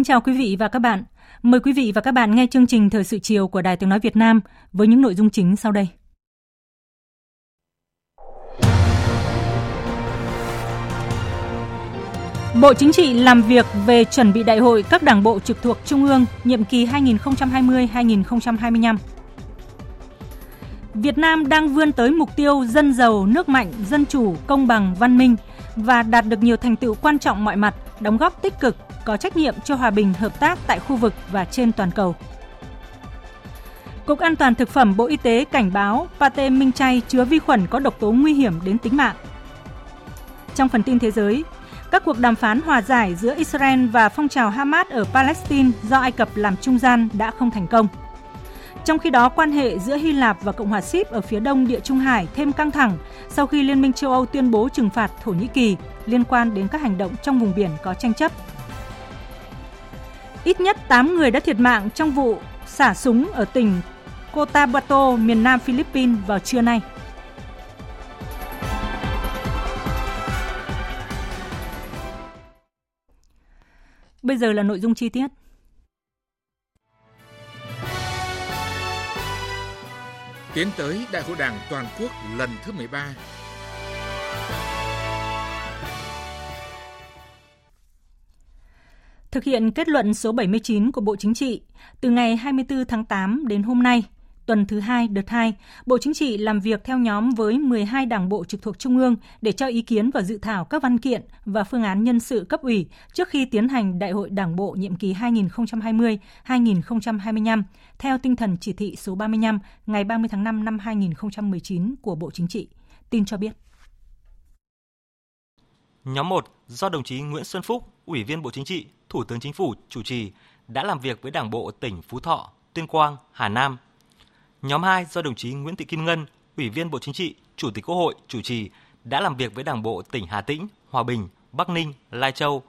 Kính chào quý vị và các bạn. Mời quý vị và các bạn nghe chương trình Thời sự chiều của Đài Tiếng Nói Việt Nam với những nội dung chính sau đây. Bộ Chính trị làm việc về chuẩn bị đại hội các đảng bộ trực thuộc Trung ương nhiệm kỳ 2020-2025. Việt Nam đang vươn tới mục tiêu dân giàu, nước mạnh, dân chủ, công bằng, văn minh và đạt được nhiều thành tựu quan trọng mọi mặt, đóng góp tích cực có trách nhiệm cho hòa bình hợp tác tại khu vực và trên toàn cầu. Cục An toàn Thực phẩm Bộ Y tế cảnh báo pate minh chay chứa vi khuẩn có độc tố nguy hiểm đến tính mạng. Trong phần tin thế giới, các cuộc đàm phán hòa giải giữa Israel và phong trào Hamas ở Palestine do Ai Cập làm trung gian đã không thành công. Trong khi đó, quan hệ giữa Hy Lạp và Cộng hòa sip ở phía đông Địa Trung Hải thêm căng thẳng sau khi Liên minh châu Âu tuyên bố trừng phạt Thổ Nhĩ Kỳ liên quan đến các hành động trong vùng biển có tranh chấp. Ít nhất 8 người đã thiệt mạng trong vụ xả súng ở tỉnh Cotabato, miền nam Philippines vào trưa nay. Bây giờ là nội dung chi tiết. Tiến tới Đại hội Đảng toàn quốc lần thứ 13 Thực hiện kết luận số 79 của Bộ Chính trị, từ ngày 24 tháng 8 đến hôm nay, tuần thứ hai đợt 2, Bộ Chính trị làm việc theo nhóm với 12 đảng bộ trực thuộc Trung ương để cho ý kiến và dự thảo các văn kiện và phương án nhân sự cấp ủy trước khi tiến hành Đại hội Đảng bộ nhiệm kỳ 2020-2025 theo tinh thần chỉ thị số 35 ngày 30 tháng 5 năm 2019 của Bộ Chính trị. Tin cho biết. Nhóm 1 do đồng chí Nguyễn Xuân Phúc, Ủy viên Bộ Chính trị, Thủ tướng Chính phủ chủ trì đã làm việc với Đảng bộ tỉnh Phú Thọ, Tuyên Quang, Hà Nam. Nhóm 2 do đồng chí Nguyễn Thị Kim Ngân, Ủy viên Bộ Chính trị, Chủ tịch Quốc hội chủ trì đã làm việc với Đảng bộ tỉnh Hà Tĩnh, Hòa Bình, Bắc Ninh, Lai Châu.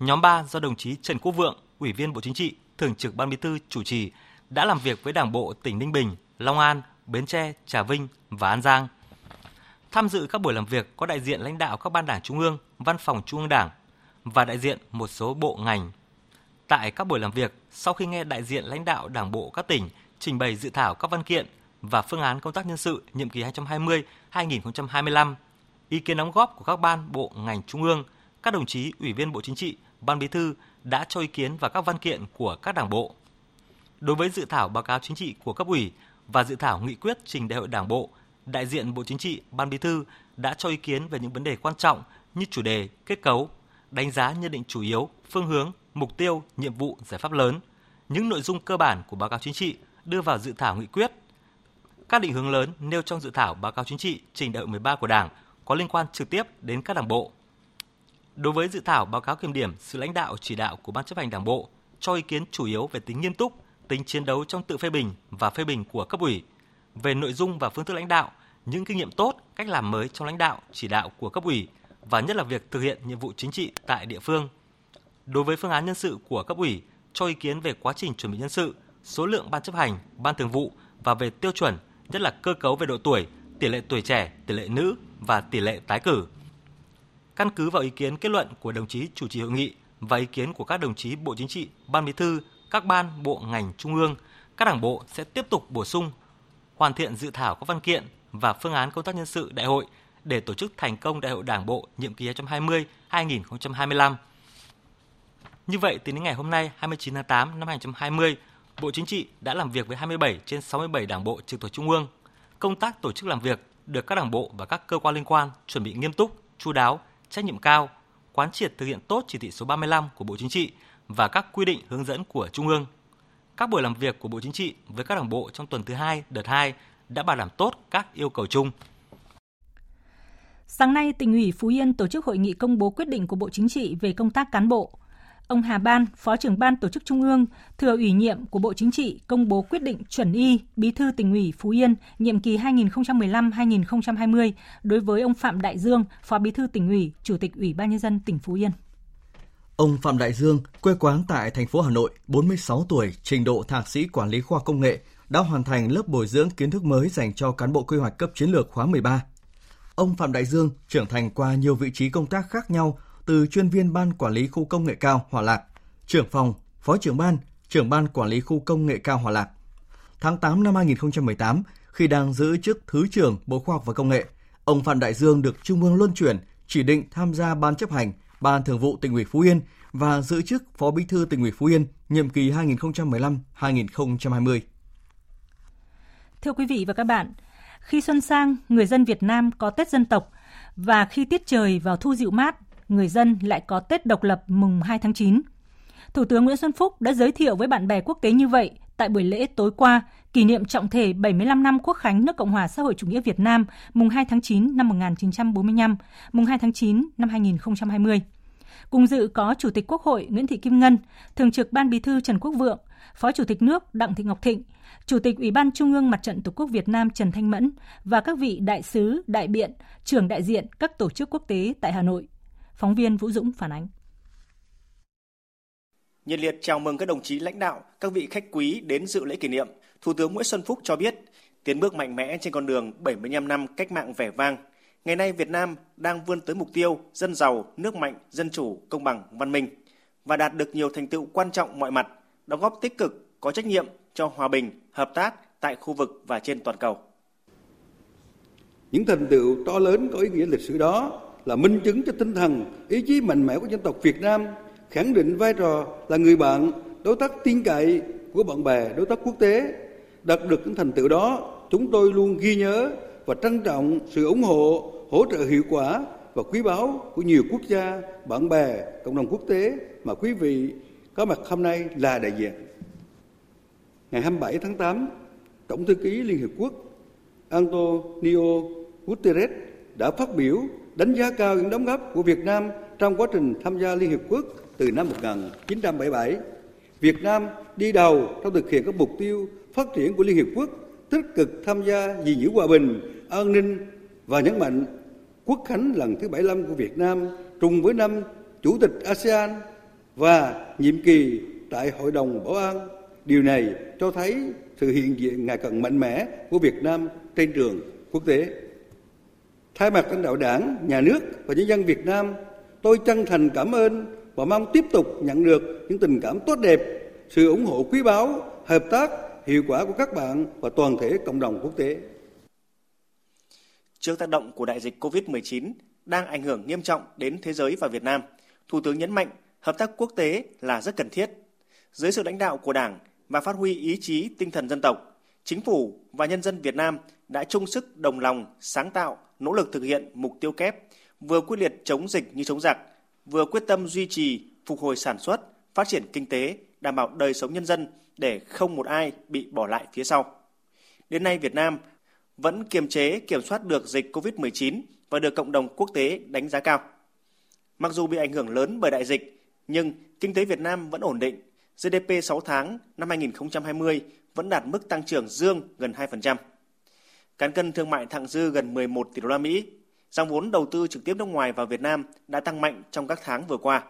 Nhóm 3 do đồng chí Trần Quốc Vượng, Ủy viên Bộ Chính trị, Thường trực Ban Bí thư chủ trì đã làm việc với Đảng bộ tỉnh Ninh Bình, Long An, Bến Tre, Trà Vinh và An Giang. Tham dự các buổi làm việc có đại diện lãnh đạo các ban đảng trung ương, văn phòng trung ương đảng, và đại diện một số bộ ngành. Tại các buổi làm việc, sau khi nghe đại diện lãnh đạo Đảng bộ các tỉnh trình bày dự thảo các văn kiện và phương án công tác nhân sự nhiệm kỳ 2020-2025, ý kiến đóng góp của các ban bộ ngành trung ương, các đồng chí ủy viên Bộ Chính trị, Ban Bí thư đã cho ý kiến vào các văn kiện của các đảng bộ. Đối với dự thảo báo cáo chính trị của cấp ủy và dự thảo nghị quyết trình đại hội Đảng bộ, đại diện Bộ Chính trị, Ban Bí thư đã cho ý kiến về những vấn đề quan trọng như chủ đề, kết cấu, đánh giá nhận định chủ yếu, phương hướng, mục tiêu, nhiệm vụ, giải pháp lớn, những nội dung cơ bản của báo cáo chính trị đưa vào dự thảo nghị quyết. Các định hướng lớn nêu trong dự thảo báo cáo chính trị trình đại hội 13 của Đảng có liên quan trực tiếp đến các đảng bộ. Đối với dự thảo báo cáo kiểm điểm sự lãnh đạo chỉ đạo của Ban chấp hành Đảng bộ, cho ý kiến chủ yếu về tính nghiêm túc, tính chiến đấu trong tự phê bình và phê bình của cấp ủy, về nội dung và phương thức lãnh đạo, những kinh nghiệm tốt, cách làm mới trong lãnh đạo, chỉ đạo của cấp ủy và nhất là việc thực hiện nhiệm vụ chính trị tại địa phương. Đối với phương án nhân sự của cấp ủy, cho ý kiến về quá trình chuẩn bị nhân sự, số lượng ban chấp hành, ban thường vụ và về tiêu chuẩn, nhất là cơ cấu về độ tuổi, tỷ lệ tuổi trẻ, tỷ lệ nữ và tỷ lệ tái cử. Căn cứ vào ý kiến kết luận của đồng chí chủ trì hội nghị và ý kiến của các đồng chí Bộ Chính trị, Ban Bí thư, các ban, bộ ngành trung ương, các đảng bộ sẽ tiếp tục bổ sung, hoàn thiện dự thảo các văn kiện và phương án công tác nhân sự đại hội để tổ chức thành công Đại hội Đảng bộ nhiệm kỳ 2020-2025. Như vậy, tính đến ngày hôm nay 29 tháng 8 năm 2020, Bộ Chính trị đã làm việc với 27 trên 67 đảng bộ trực thuộc Trung ương. Công tác tổ chức làm việc được các đảng bộ và các cơ quan liên quan chuẩn bị nghiêm túc, chu đáo, trách nhiệm cao, quán triệt thực hiện tốt chỉ thị số 35 của Bộ Chính trị và các quy định hướng dẫn của Trung ương. Các buổi làm việc của Bộ Chính trị với các đảng bộ trong tuần thứ hai, đợt 2 đã bảo đảm tốt các yêu cầu chung. Sáng nay, tỉnh ủy Phú Yên tổ chức hội nghị công bố quyết định của Bộ Chính trị về công tác cán bộ. Ông Hà Ban, Phó trưởng ban tổ chức Trung ương, thừa ủy nhiệm của Bộ Chính trị công bố quyết định chuẩn y Bí thư tỉnh ủy Phú Yên nhiệm kỳ 2015-2020 đối với ông Phạm Đại Dương, Phó Bí thư tỉnh ủy, Chủ tịch Ủy ban nhân dân tỉnh Phú Yên. Ông Phạm Đại Dương, quê quán tại thành phố Hà Nội, 46 tuổi, trình độ thạc sĩ quản lý khoa công nghệ, đã hoàn thành lớp bồi dưỡng kiến thức mới dành cho cán bộ quy hoạch cấp chiến lược khóa 13. Ông Phạm Đại Dương trưởng thành qua nhiều vị trí công tác khác nhau từ chuyên viên ban quản lý khu công nghệ cao Hòa Lạc, trưởng phòng, phó trưởng ban, trưởng ban quản lý khu công nghệ cao Hòa Lạc. Tháng 8 năm 2018, khi đang giữ chức Thứ trưởng Bộ Khoa học và Công nghệ, ông Phạm Đại Dương được Trung ương luân chuyển chỉ định tham gia ban chấp hành, ban thường vụ tỉnh ủy Phú Yên và giữ chức Phó Bí thư tỉnh ủy Phú Yên nhiệm kỳ 2015-2020. Thưa quý vị và các bạn, khi xuân sang, người dân Việt Nam có Tết dân tộc và khi tiết trời vào thu dịu mát, người dân lại có Tết độc lập mùng 2 tháng 9. Thủ tướng Nguyễn Xuân Phúc đã giới thiệu với bạn bè quốc tế như vậy tại buổi lễ tối qua kỷ niệm trọng thể 75 năm Quốc khánh nước Cộng hòa xã hội chủ nghĩa Việt Nam mùng 2 tháng 9 năm 1945, mùng 2 tháng 9 năm 2020. Cùng dự có Chủ tịch Quốc hội Nguyễn Thị Kim Ngân, Thường trực Ban Bí thư Trần Quốc Vượng, Phó Chủ tịch nước Đặng Thị Ngọc Thịnh, Chủ tịch Ủy ban Trung ương Mặt trận Tổ quốc Việt Nam Trần Thanh Mẫn và các vị đại sứ, đại biện, trưởng đại diện các tổ chức quốc tế tại Hà Nội. Phóng viên Vũ Dũng phản ánh. Nhiệt liệt chào mừng các đồng chí lãnh đạo, các vị khách quý đến dự lễ kỷ niệm, Thủ tướng Nguyễn Xuân Phúc cho biết, tiến bước mạnh mẽ trên con đường 75 năm cách mạng vẻ vang, ngày nay Việt Nam đang vươn tới mục tiêu dân giàu, nước mạnh, dân chủ, công bằng, văn minh và đạt được nhiều thành tựu quan trọng mọi mặt, đóng góp tích cực, có trách nhiệm cho hòa bình, hợp tác tại khu vực và trên toàn cầu. Những thành tựu to lớn có ý nghĩa lịch sử đó là minh chứng cho tinh thần, ý chí mạnh mẽ của dân tộc Việt Nam, khẳng định vai trò là người bạn, đối tác tin cậy của bạn bè, đối tác quốc tế. Đạt được những thành tựu đó, chúng tôi luôn ghi nhớ và trân trọng sự ủng hộ, hỗ trợ hiệu quả và quý báu của nhiều quốc gia, bạn bè, cộng đồng quốc tế mà quý vị có mặt hôm nay là đại diện. Ngày 27 tháng 8, Tổng thư ký Liên Hiệp Quốc Antonio Guterres đã phát biểu đánh giá cao những đóng góp của Việt Nam trong quá trình tham gia Liên Hiệp Quốc từ năm 1977. Việt Nam đi đầu trong thực hiện các mục tiêu phát triển của Liên Hiệp Quốc, tích cực tham gia gìn giữ hòa bình, an ninh và nhấn mạnh Quốc khánh lần thứ 75 của Việt Nam trùng với năm Chủ tịch ASEAN và nhiệm kỳ tại Hội đồng Bảo an. Điều này cho thấy sự hiện diện ngày càng mạnh mẽ của Việt Nam trên trường quốc tế. Thay mặt lãnh đạo Đảng, Nhà nước và nhân dân Việt Nam, tôi chân thành cảm ơn và mong tiếp tục nhận được những tình cảm tốt đẹp, sự ủng hộ quý báu, hợp tác hiệu quả của các bạn và toàn thể cộng đồng quốc tế. Trước tác động của đại dịch COVID-19 đang ảnh hưởng nghiêm trọng đến thế giới và Việt Nam, Thủ tướng nhấn mạnh hợp tác quốc tế là rất cần thiết. Dưới sự lãnh đạo của Đảng và phát huy ý chí tinh thần dân tộc, chính phủ và nhân dân Việt Nam đã chung sức đồng lòng, sáng tạo, nỗ lực thực hiện mục tiêu kép, vừa quyết liệt chống dịch như chống giặc, vừa quyết tâm duy trì, phục hồi sản xuất, phát triển kinh tế, đảm bảo đời sống nhân dân để không một ai bị bỏ lại phía sau. Đến nay Việt Nam vẫn kiềm chế kiểm soát được dịch COVID-19 và được cộng đồng quốc tế đánh giá cao. Mặc dù bị ảnh hưởng lớn bởi đại dịch, nhưng kinh tế Việt Nam vẫn ổn định. GDP 6 tháng năm 2020 vẫn đạt mức tăng trưởng dương gần 2%. Cán cân thương mại thặng dư gần 11 tỷ đô la Mỹ. Dòng vốn đầu tư trực tiếp nước ngoài vào Việt Nam đã tăng mạnh trong các tháng vừa qua.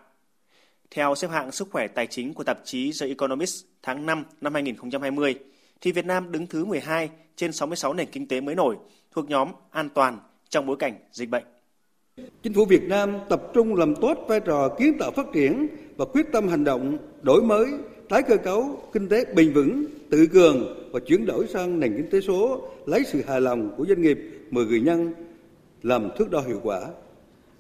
Theo xếp hạng sức khỏe tài chính của tạp chí The Economist tháng 5 năm 2020, thì Việt Nam đứng thứ 12 trên 66 nền kinh tế mới nổi thuộc nhóm an toàn trong bối cảnh dịch bệnh. Chính phủ Việt Nam tập trung làm tốt vai trò kiến tạo phát triển và quyết tâm hành động đổi mới, tái cơ cấu kinh tế bền vững, tự cường và chuyển đổi sang nền kinh tế số, lấy sự hài lòng của doanh nghiệp, mời người nhân làm thước đo hiệu quả.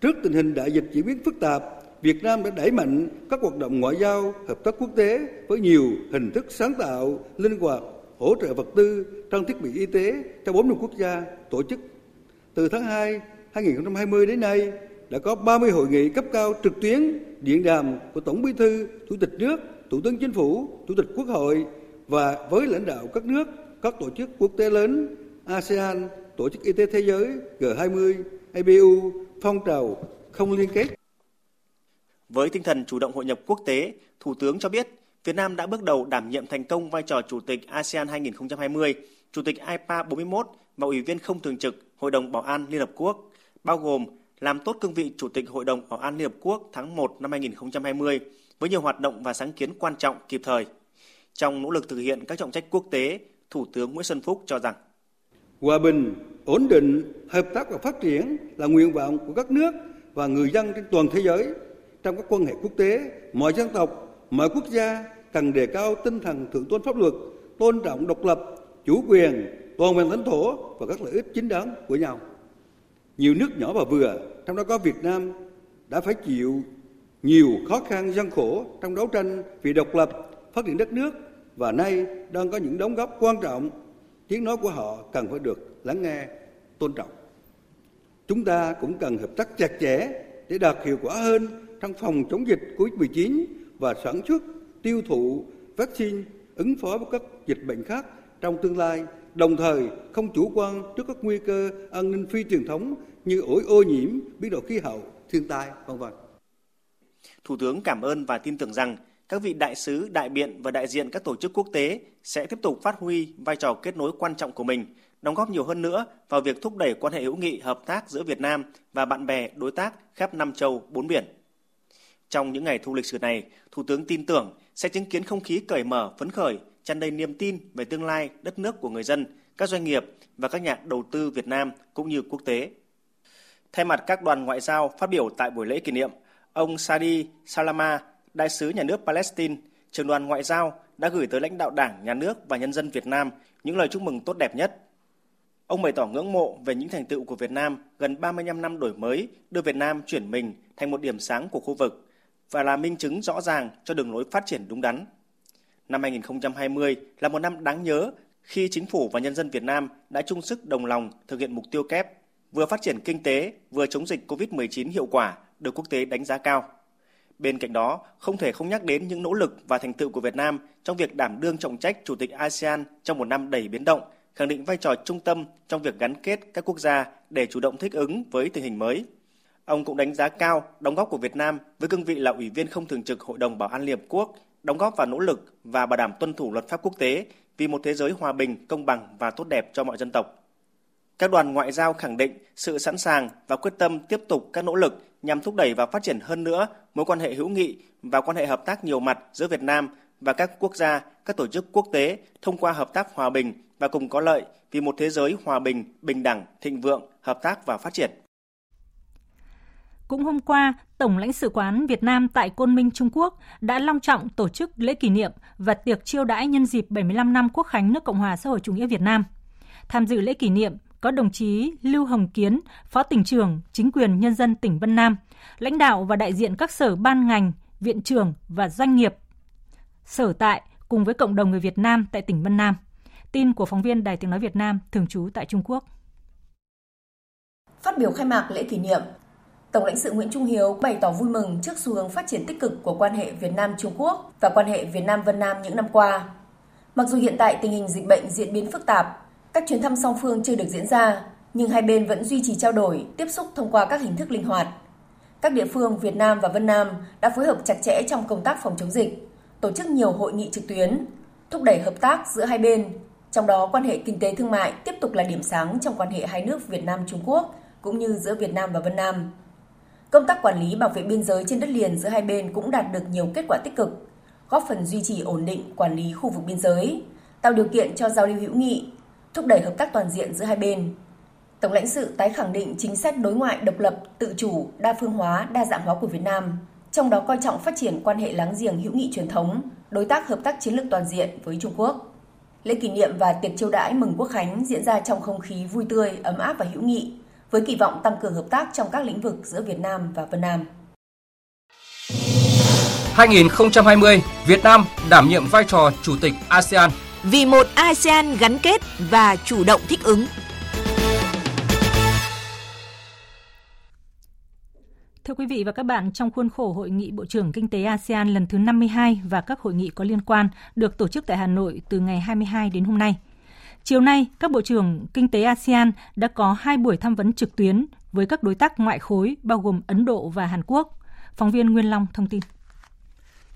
Trước tình hình đại dịch diễn biến phức tạp, Việt Nam đã đẩy mạnh các hoạt động ngoại giao, hợp tác quốc tế với nhiều hình thức sáng tạo, linh hoạt, hỗ trợ vật tư, trang thiết bị y tế cho 40 quốc gia, tổ chức. Từ tháng 2 2020 đến nay, đã có 30 hội nghị cấp cao trực tuyến, điện đàm của Tổng Bí thư, Chủ tịch nước, Thủ tướng Chính phủ, Chủ tịch Quốc hội và với lãnh đạo các nước, các tổ chức quốc tế lớn, ASEAN, Tổ chức Y tế Thế giới, G20, IPU, phong trào không liên kết. Với tinh thần chủ động hội nhập quốc tế, Thủ tướng cho biết Việt Nam đã bước đầu đảm nhiệm thành công vai trò Chủ tịch ASEAN 2020, Chủ tịch IPA 41 và Ủy viên không thường trực Hội đồng Bảo an Liên Hợp Quốc, bao gồm làm tốt cương vị Chủ tịch Hội đồng Bảo an Liên Hợp Quốc tháng 1 năm 2020 với nhiều hoạt động và sáng kiến quan trọng kịp thời. Trong nỗ lực thực hiện các trọng trách quốc tế, Thủ tướng Nguyễn Xuân Phúc cho rằng Hòa bình, ổn định, hợp tác và phát triển là nguyện vọng của các nước và người dân trên toàn thế giới. Trong các quan hệ quốc tế, mọi dân tộc, mọi quốc gia cần đề cao tinh thần thượng tôn pháp luật, tôn trọng độc lập, chủ quyền, toàn vẹn lãnh thổ và các lợi ích chính đáng của nhau. Nhiều nước nhỏ và vừa, trong đó có Việt Nam, đã phải chịu nhiều khó khăn gian khổ trong đấu tranh vì độc lập, phát triển đất nước và nay đang có những đóng góp quan trọng. Tiếng nói của họ cần phải được lắng nghe, tôn trọng. Chúng ta cũng cần hợp tác chặt chẽ để đạt hiệu quả hơn trong phòng chống dịch COVID-19 và sản xuất, tiêu thụ vaccine ứng phó với các dịch bệnh khác trong tương lai, đồng thời không chủ quan trước các nguy cơ an ninh phi truyền thống như ổi ô nhiễm, biến đổi khí hậu, thiên tai, vân vân. Thủ tướng cảm ơn và tin tưởng rằng các vị đại sứ, đại biện và đại diện các tổ chức quốc tế sẽ tiếp tục phát huy vai trò kết nối quan trọng của mình, đóng góp nhiều hơn nữa vào việc thúc đẩy quan hệ hữu nghị hợp tác giữa Việt Nam và bạn bè đối tác khắp năm châu, bốn biển. Trong những ngày thu lịch sử này, Thủ tướng tin tưởng sẽ chứng kiến không khí cởi mở, phấn khởi, tràn đầy niềm tin về tương lai đất nước của người dân, các doanh nghiệp và các nhà đầu tư Việt Nam cũng như quốc tế. Thay mặt các đoàn ngoại giao phát biểu tại buổi lễ kỷ niệm, ông Sadi Salama, đại sứ nhà nước Palestine, trưởng đoàn ngoại giao đã gửi tới lãnh đạo Đảng, Nhà nước và nhân dân Việt Nam những lời chúc mừng tốt đẹp nhất. Ông bày tỏ ngưỡng mộ về những thành tựu của Việt Nam gần 35 năm đổi mới, đưa Việt Nam chuyển mình thành một điểm sáng của khu vực và là minh chứng rõ ràng cho đường lối phát triển đúng đắn. Năm 2020 là một năm đáng nhớ khi chính phủ và nhân dân Việt Nam đã chung sức đồng lòng thực hiện mục tiêu kép vừa phát triển kinh tế, vừa chống dịch COVID-19 hiệu quả được quốc tế đánh giá cao. Bên cạnh đó, không thể không nhắc đến những nỗ lực và thành tựu của Việt Nam trong việc đảm đương trọng trách Chủ tịch ASEAN trong một năm đầy biến động, khẳng định vai trò trung tâm trong việc gắn kết các quốc gia để chủ động thích ứng với tình hình mới. Ông cũng đánh giá cao đóng góp của Việt Nam với cương vị là Ủy viên không thường trực Hội đồng Bảo an Liên Hợp Quốc, đóng góp vào nỗ lực và bảo đảm tuân thủ luật pháp quốc tế vì một thế giới hòa bình, công bằng và tốt đẹp cho mọi dân tộc. Các đoàn ngoại giao khẳng định sự sẵn sàng và quyết tâm tiếp tục các nỗ lực nhằm thúc đẩy và phát triển hơn nữa mối quan hệ hữu nghị và quan hệ hợp tác nhiều mặt giữa Việt Nam và các quốc gia, các tổ chức quốc tế thông qua hợp tác hòa bình và cùng có lợi vì một thế giới hòa bình, bình đẳng, thịnh vượng, hợp tác và phát triển. Cũng hôm qua, Tổng lãnh sự quán Việt Nam tại Côn Minh, Trung Quốc đã long trọng tổ chức lễ kỷ niệm và tiệc chiêu đãi nhân dịp 75 năm Quốc khánh nước Cộng hòa xã hội chủ nghĩa Việt Nam. Tham dự lễ kỷ niệm có đồng chí Lưu Hồng Kiến, Phó tỉnh trưởng Chính quyền Nhân dân tỉnh Vân Nam, lãnh đạo và đại diện các sở ban ngành, viện trưởng và doanh nghiệp sở tại cùng với cộng đồng người Việt Nam tại tỉnh Vân Nam. Tin của phóng viên Đài Tiếng Nói Việt Nam thường trú tại Trung Quốc. Phát biểu khai mạc lễ kỷ niệm, Tổng lãnh sự Nguyễn Trung Hiếu bày tỏ vui mừng trước xu hướng phát triển tích cực của quan hệ Việt Nam Trung Quốc và quan hệ Việt Nam Vân Nam những năm qua. Mặc dù hiện tại tình hình dịch bệnh diễn biến phức tạp, các chuyến thăm song phương chưa được diễn ra, nhưng hai bên vẫn duy trì trao đổi, tiếp xúc thông qua các hình thức linh hoạt. Các địa phương Việt Nam và Vân Nam đã phối hợp chặt chẽ trong công tác phòng chống dịch, tổ chức nhiều hội nghị trực tuyến, thúc đẩy hợp tác giữa hai bên, trong đó quan hệ kinh tế thương mại tiếp tục là điểm sáng trong quan hệ hai nước Việt Nam Trung Quốc cũng như giữa Việt Nam và Vân Nam. Công tác quản lý bảo vệ biên giới trên đất liền giữa hai bên cũng đạt được nhiều kết quả tích cực, góp phần duy trì ổn định quản lý khu vực biên giới, tạo điều kiện cho giao lưu hữu nghị, thúc đẩy hợp tác toàn diện giữa hai bên. Tổng lãnh sự tái khẳng định chính sách đối ngoại độc lập, tự chủ, đa phương hóa, đa dạng hóa của Việt Nam, trong đó coi trọng phát triển quan hệ láng giềng hữu nghị truyền thống, đối tác hợp tác chiến lược toàn diện với Trung Quốc. Lễ kỷ niệm và tiệc chiêu đãi mừng Quốc khánh diễn ra trong không khí vui tươi, ấm áp và hữu nghị, với kỳ vọng tăng cường hợp tác trong các lĩnh vực giữa Việt Nam và Vân Nam. 2020, Việt Nam đảm nhiệm vai trò Chủ tịch ASEAN vì một ASEAN gắn kết và chủ động thích ứng. Thưa quý vị và các bạn, trong khuôn khổ Hội nghị Bộ trưởng Kinh tế ASEAN lần thứ 52 và các hội nghị có liên quan được tổ chức tại Hà Nội từ ngày 22 đến hôm nay. Chiều nay, các Bộ trưởng Kinh tế ASEAN đã có hai buổi tham vấn trực tuyến với các đối tác ngoại khối bao gồm Ấn Độ và Hàn Quốc. Phóng viên Nguyên Long thông tin.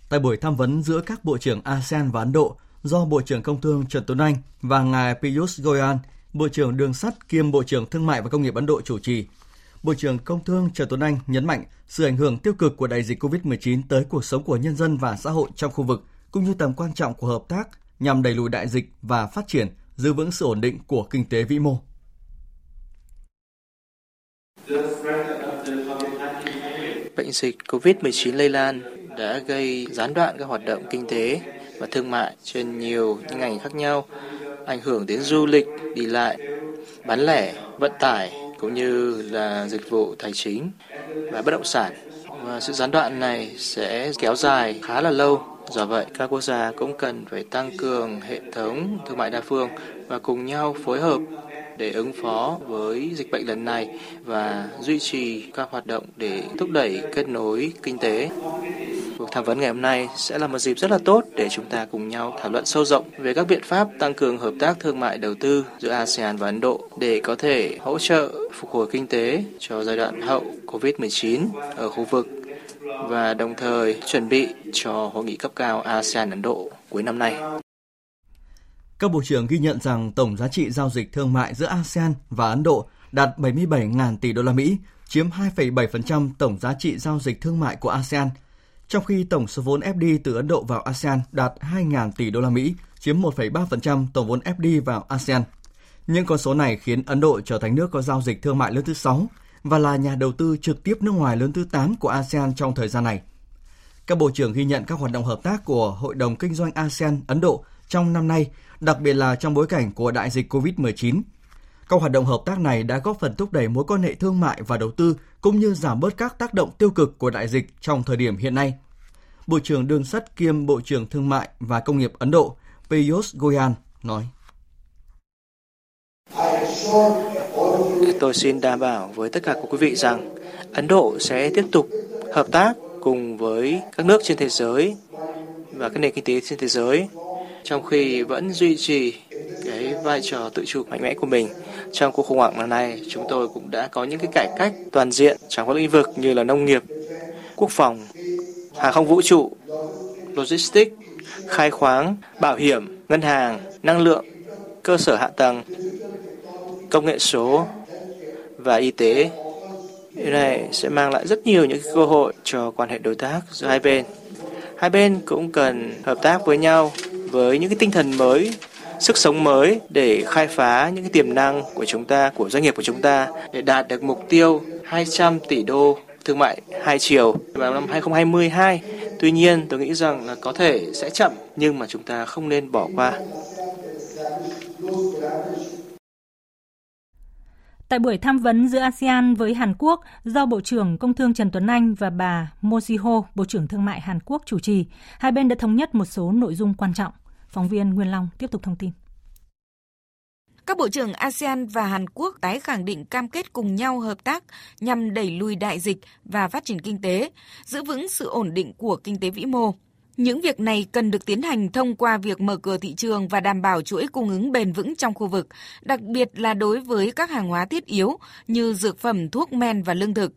Tại buổi tham vấn giữa các Bộ trưởng ASEAN và Ấn Độ do Bộ trưởng Công Thương Trần Tuấn Anh và ngài Piyush Goyal, Bộ trưởng Đường sắt kiêm Bộ trưởng Thương mại và Công nghiệp Ấn Độ chủ trì, Bộ trưởng Công Thương Trần Tuấn Anh nhấn mạnh sự ảnh hưởng tiêu cực của đại dịch COVID-19 tới cuộc sống của nhân dân và xã hội trong khu vực, cũng như tầm quan trọng của hợp tác nhằm đẩy lùi đại dịch và phát triển, giữ vững sự ổn định của kinh tế vĩ mô. Bệnh dịch COVID-19 lây lan đã gây gián đoạn các hoạt động kinh tế và thương mại trên nhiều những ngành khác nhau, ảnh hưởng đến du lịch, đi lại, bán lẻ, vận tải cũng như là dịch vụ tài chính và bất động sản. Và sự gián đoạn này sẽ kéo dài khá là lâu. Do vậy, các quốc gia cũng cần phải tăng cường hệ thống thương mại đa phương và cùng nhau phối hợp để ứng phó với dịch bệnh lần này và duy trì các hoạt động để thúc đẩy kết nối kinh tế. Cuộc tham vấn ngày hôm nay sẽ là một dịp rất là tốt để chúng ta cùng nhau thảo luận sâu rộng về các biện pháp tăng cường hợp tác thương mại đầu tư giữa ASEAN và Ấn Độ để có thể hỗ trợ phục hồi kinh tế cho giai đoạn hậu COVID-19 ở khu vực và đồng thời chuẩn bị cho hội nghị cấp cao ASEAN Ấn Độ cuối năm nay. Các bộ trưởng ghi nhận rằng tổng giá trị giao dịch thương mại giữa ASEAN và Ấn Độ đạt 77.000 tỷ đô la Mỹ, chiếm 2,7% tổng giá trị giao dịch thương mại của ASEAN, trong khi tổng số vốn FDI từ Ấn Độ vào ASEAN đạt 2.000 tỷ đô la Mỹ, chiếm 1,3% tổng vốn FDI vào ASEAN. Những con số này khiến Ấn Độ trở thành nước có giao dịch thương mại lớn thứ 6 và là nhà đầu tư trực tiếp nước ngoài lớn thứ 8 của ASEAN trong thời gian này. Các bộ trưởng ghi nhận các hoạt động hợp tác của Hội đồng Kinh doanh ASEAN Ấn Độ trong năm nay, đặc biệt là trong bối cảnh của đại dịch COVID-19. Các hoạt động hợp tác này đã góp phần thúc đẩy mối quan hệ thương mại và đầu tư, cũng như giảm bớt các tác động tiêu cực của đại dịch trong thời điểm hiện nay. Bộ trưởng Đường sắt kiêm Bộ trưởng Thương mại và Công nghiệp Ấn Độ Piyush Goyal nói. Tôi xin đảm bảo với tất cả các quý vị rằng Ấn Độ sẽ tiếp tục hợp tác cùng với các nước trên thế giới và các nền kinh tế trên thế giới trong khi vẫn duy trì cái vai trò tự chủ mạnh mẽ của mình. Trong cuộc khủng hoảng lần này, chúng tôi cũng đã có những cái cải cách toàn diện trong các lĩnh vực như là nông nghiệp, quốc phòng, hàng không vũ trụ, logistics, khai khoáng, bảo hiểm, ngân hàng, năng lượng, cơ sở hạ tầng, công nghệ số và y tế. Điều này sẽ mang lại rất nhiều những cơ hội cho quan hệ đối tác giữa hai bên. Hai bên cũng cần hợp tác với nhau với những cái tinh thần mới sức sống mới để khai phá những cái tiềm năng của chúng ta, của doanh nghiệp của chúng ta để đạt được mục tiêu 200 tỷ đô thương mại hai chiều vào năm 2022. Tuy nhiên, tôi nghĩ rằng là có thể sẽ chậm nhưng mà chúng ta không nên bỏ qua. Tại buổi tham vấn giữa ASEAN với Hàn Quốc do Bộ trưởng Công Thương Trần Tuấn Anh và bà Mo Ji-ho, Bộ trưởng Thương mại Hàn Quốc chủ trì, hai bên đã thống nhất một số nội dung quan trọng. Phóng viên Nguyên Long tiếp tục thông tin. Các bộ trưởng ASEAN và Hàn Quốc tái khẳng định cam kết cùng nhau hợp tác nhằm đẩy lùi đại dịch và phát triển kinh tế, giữ vững sự ổn định của kinh tế vĩ mô. Những việc này cần được tiến hành thông qua việc mở cửa thị trường và đảm bảo chuỗi cung ứng bền vững trong khu vực, đặc biệt là đối với các hàng hóa thiết yếu như dược phẩm, thuốc men và lương thực.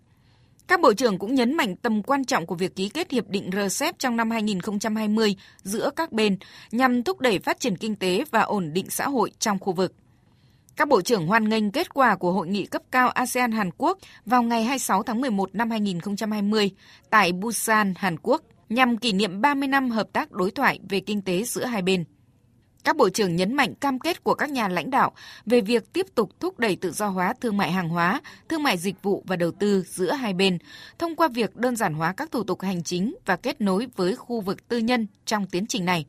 Các bộ trưởng cũng nhấn mạnh tầm quan trọng của việc ký kết hiệp định RCEP trong năm 2020 giữa các bên nhằm thúc đẩy phát triển kinh tế và ổn định xã hội trong khu vực. Các bộ trưởng hoan nghênh kết quả của hội nghị cấp cao ASEAN Hàn Quốc vào ngày 26 tháng 11 năm 2020 tại Busan, Hàn Quốc nhằm kỷ niệm 30 năm hợp tác đối thoại về kinh tế giữa hai bên. Các bộ trưởng nhấn mạnh cam kết của các nhà lãnh đạo về việc tiếp tục thúc đẩy tự do hóa thương mại hàng hóa, thương mại dịch vụ và đầu tư giữa hai bên thông qua việc đơn giản hóa các thủ tục hành chính và kết nối với khu vực tư nhân trong tiến trình này.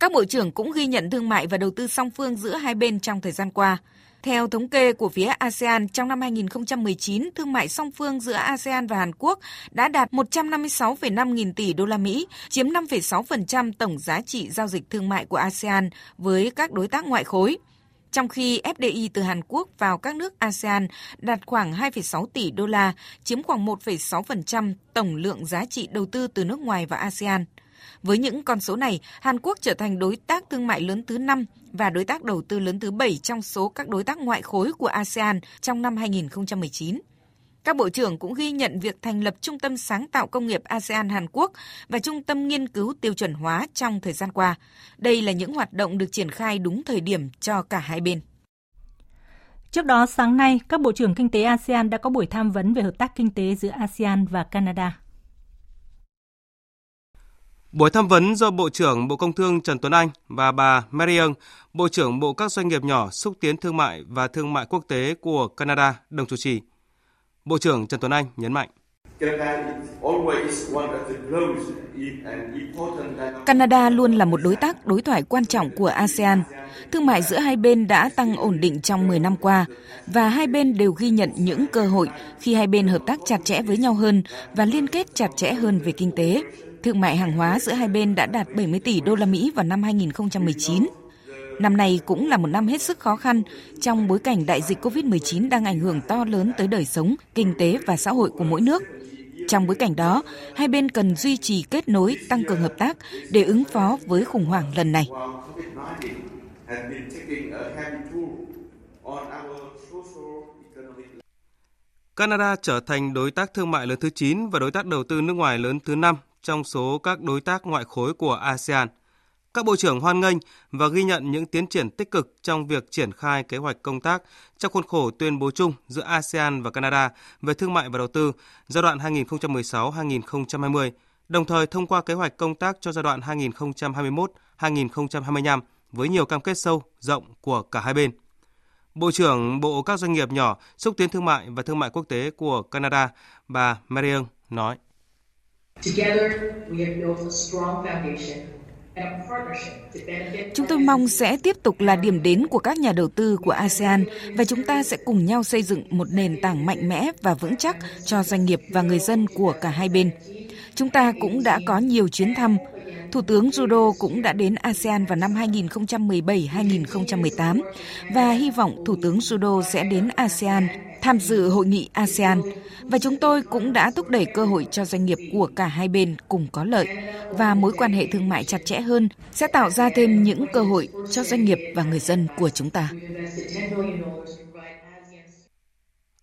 Các bộ trưởng cũng ghi nhận thương mại và đầu tư song phương giữa hai bên trong thời gian qua. Theo thống kê của phía ASEAN, trong năm 2019, thương mại song phương giữa ASEAN và Hàn Quốc đã đạt 156,5 nghìn tỷ đô la Mỹ, chiếm 5,6% tổng giá trị giao dịch thương mại của ASEAN với các đối tác ngoại khối. trong khi FDI từ Hàn Quốc vào các nước ASEAN đạt khoảng 2,6 tỷ đô la, chiếm khoảng 1,6% tổng lượng giá trị đầu tư từ nước ngoài vào ASEAN. Với những con số này, Hàn Quốc trở thành đối tác thương mại lớn thứ 5 và đối tác đầu tư lớn thứ 7 trong số các đối tác ngoại khối của ASEAN trong năm 2019. Các bộ trưởng cũng ghi nhận việc thành lập Trung tâm Sáng tạo Công nghiệp ASEAN Hàn Quốc và Trung tâm Nghiên cứu Tiêu chuẩn hóa trong thời gian qua. Đây là những hoạt động được triển khai đúng thời điểm cho cả hai bên. Trước đó, sáng nay, các bộ trưởng kinh tế ASEAN đã có buổi tham vấn về hợp tác kinh tế giữa ASEAN và Canada. Buổi tham vấn do Bộ trưởng Bộ Công Thương Trần Tuấn Anh và bà Marion, Bộ trưởng Bộ các doanh nghiệp nhỏ xúc tiến thương mại và thương mại quốc tế của Canada đồng chủ trì. Bộ trưởng Trần Tuấn Anh nhấn mạnh. Canada luôn là một đối tác đối thoại quan trọng của ASEAN. Thương mại giữa hai bên đã tăng ổn định trong 10 năm qua và hai bên đều ghi nhận những cơ hội khi hai bên hợp tác chặt chẽ với nhau hơn và liên kết chặt chẽ hơn về kinh tế. Thương mại hàng hóa giữa hai bên đã đạt 70 tỷ đô la Mỹ vào năm 2019 Năm nay cũng là một năm hết sức khó khăn trong bối cảnh đại dịch COVID-19 đang ảnh hưởng to lớn tới đời sống, kinh tế và xã hội của mỗi nước. Trong bối cảnh đó, hai bên cần duy trì kết nối, tăng cường hợp tác để ứng phó với khủng hoảng lần này. Canada trở thành đối tác thương mại lớn thứ 9 và đối tác đầu tư nước ngoài lớn thứ 5 trong số các đối tác ngoại khối của ASEAN – các bộ trưởng hoan nghênh và ghi nhận những tiến triển tích cực trong việc triển khai kế hoạch công tác trong khuôn khổ tuyên bố chung giữa ASEAN và Canada về thương mại và đầu tư giai đoạn 2016-2020, đồng thời thông qua kế hoạch công tác cho giai đoạn 2021-2025 với nhiều cam kết sâu, rộng của cả hai bên. Bộ trưởng Bộ các doanh nghiệp nhỏ, xúc tiến thương mại và thương mại quốc tế của Canada, bà Marion nói. Chúng tôi mong sẽ tiếp tục là điểm đến của các nhà đầu tư của ASEAN và chúng ta sẽ cùng nhau xây dựng một nền tảng mạnh mẽ và vững chắc cho doanh nghiệp và người dân của cả hai bên. Chúng ta cũng đã có nhiều chuyến thăm. Thủ tướng Judo cũng đã đến ASEAN vào năm 2017-2018 và hy vọng Thủ tướng Judo sẽ đến ASEAN tham dự hội nghị ASEAN và chúng tôi cũng đã thúc đẩy cơ hội cho doanh nghiệp của cả hai bên cùng có lợi và mối quan hệ thương mại chặt chẽ hơn sẽ tạo ra thêm những cơ hội cho doanh nghiệp và người dân của chúng ta.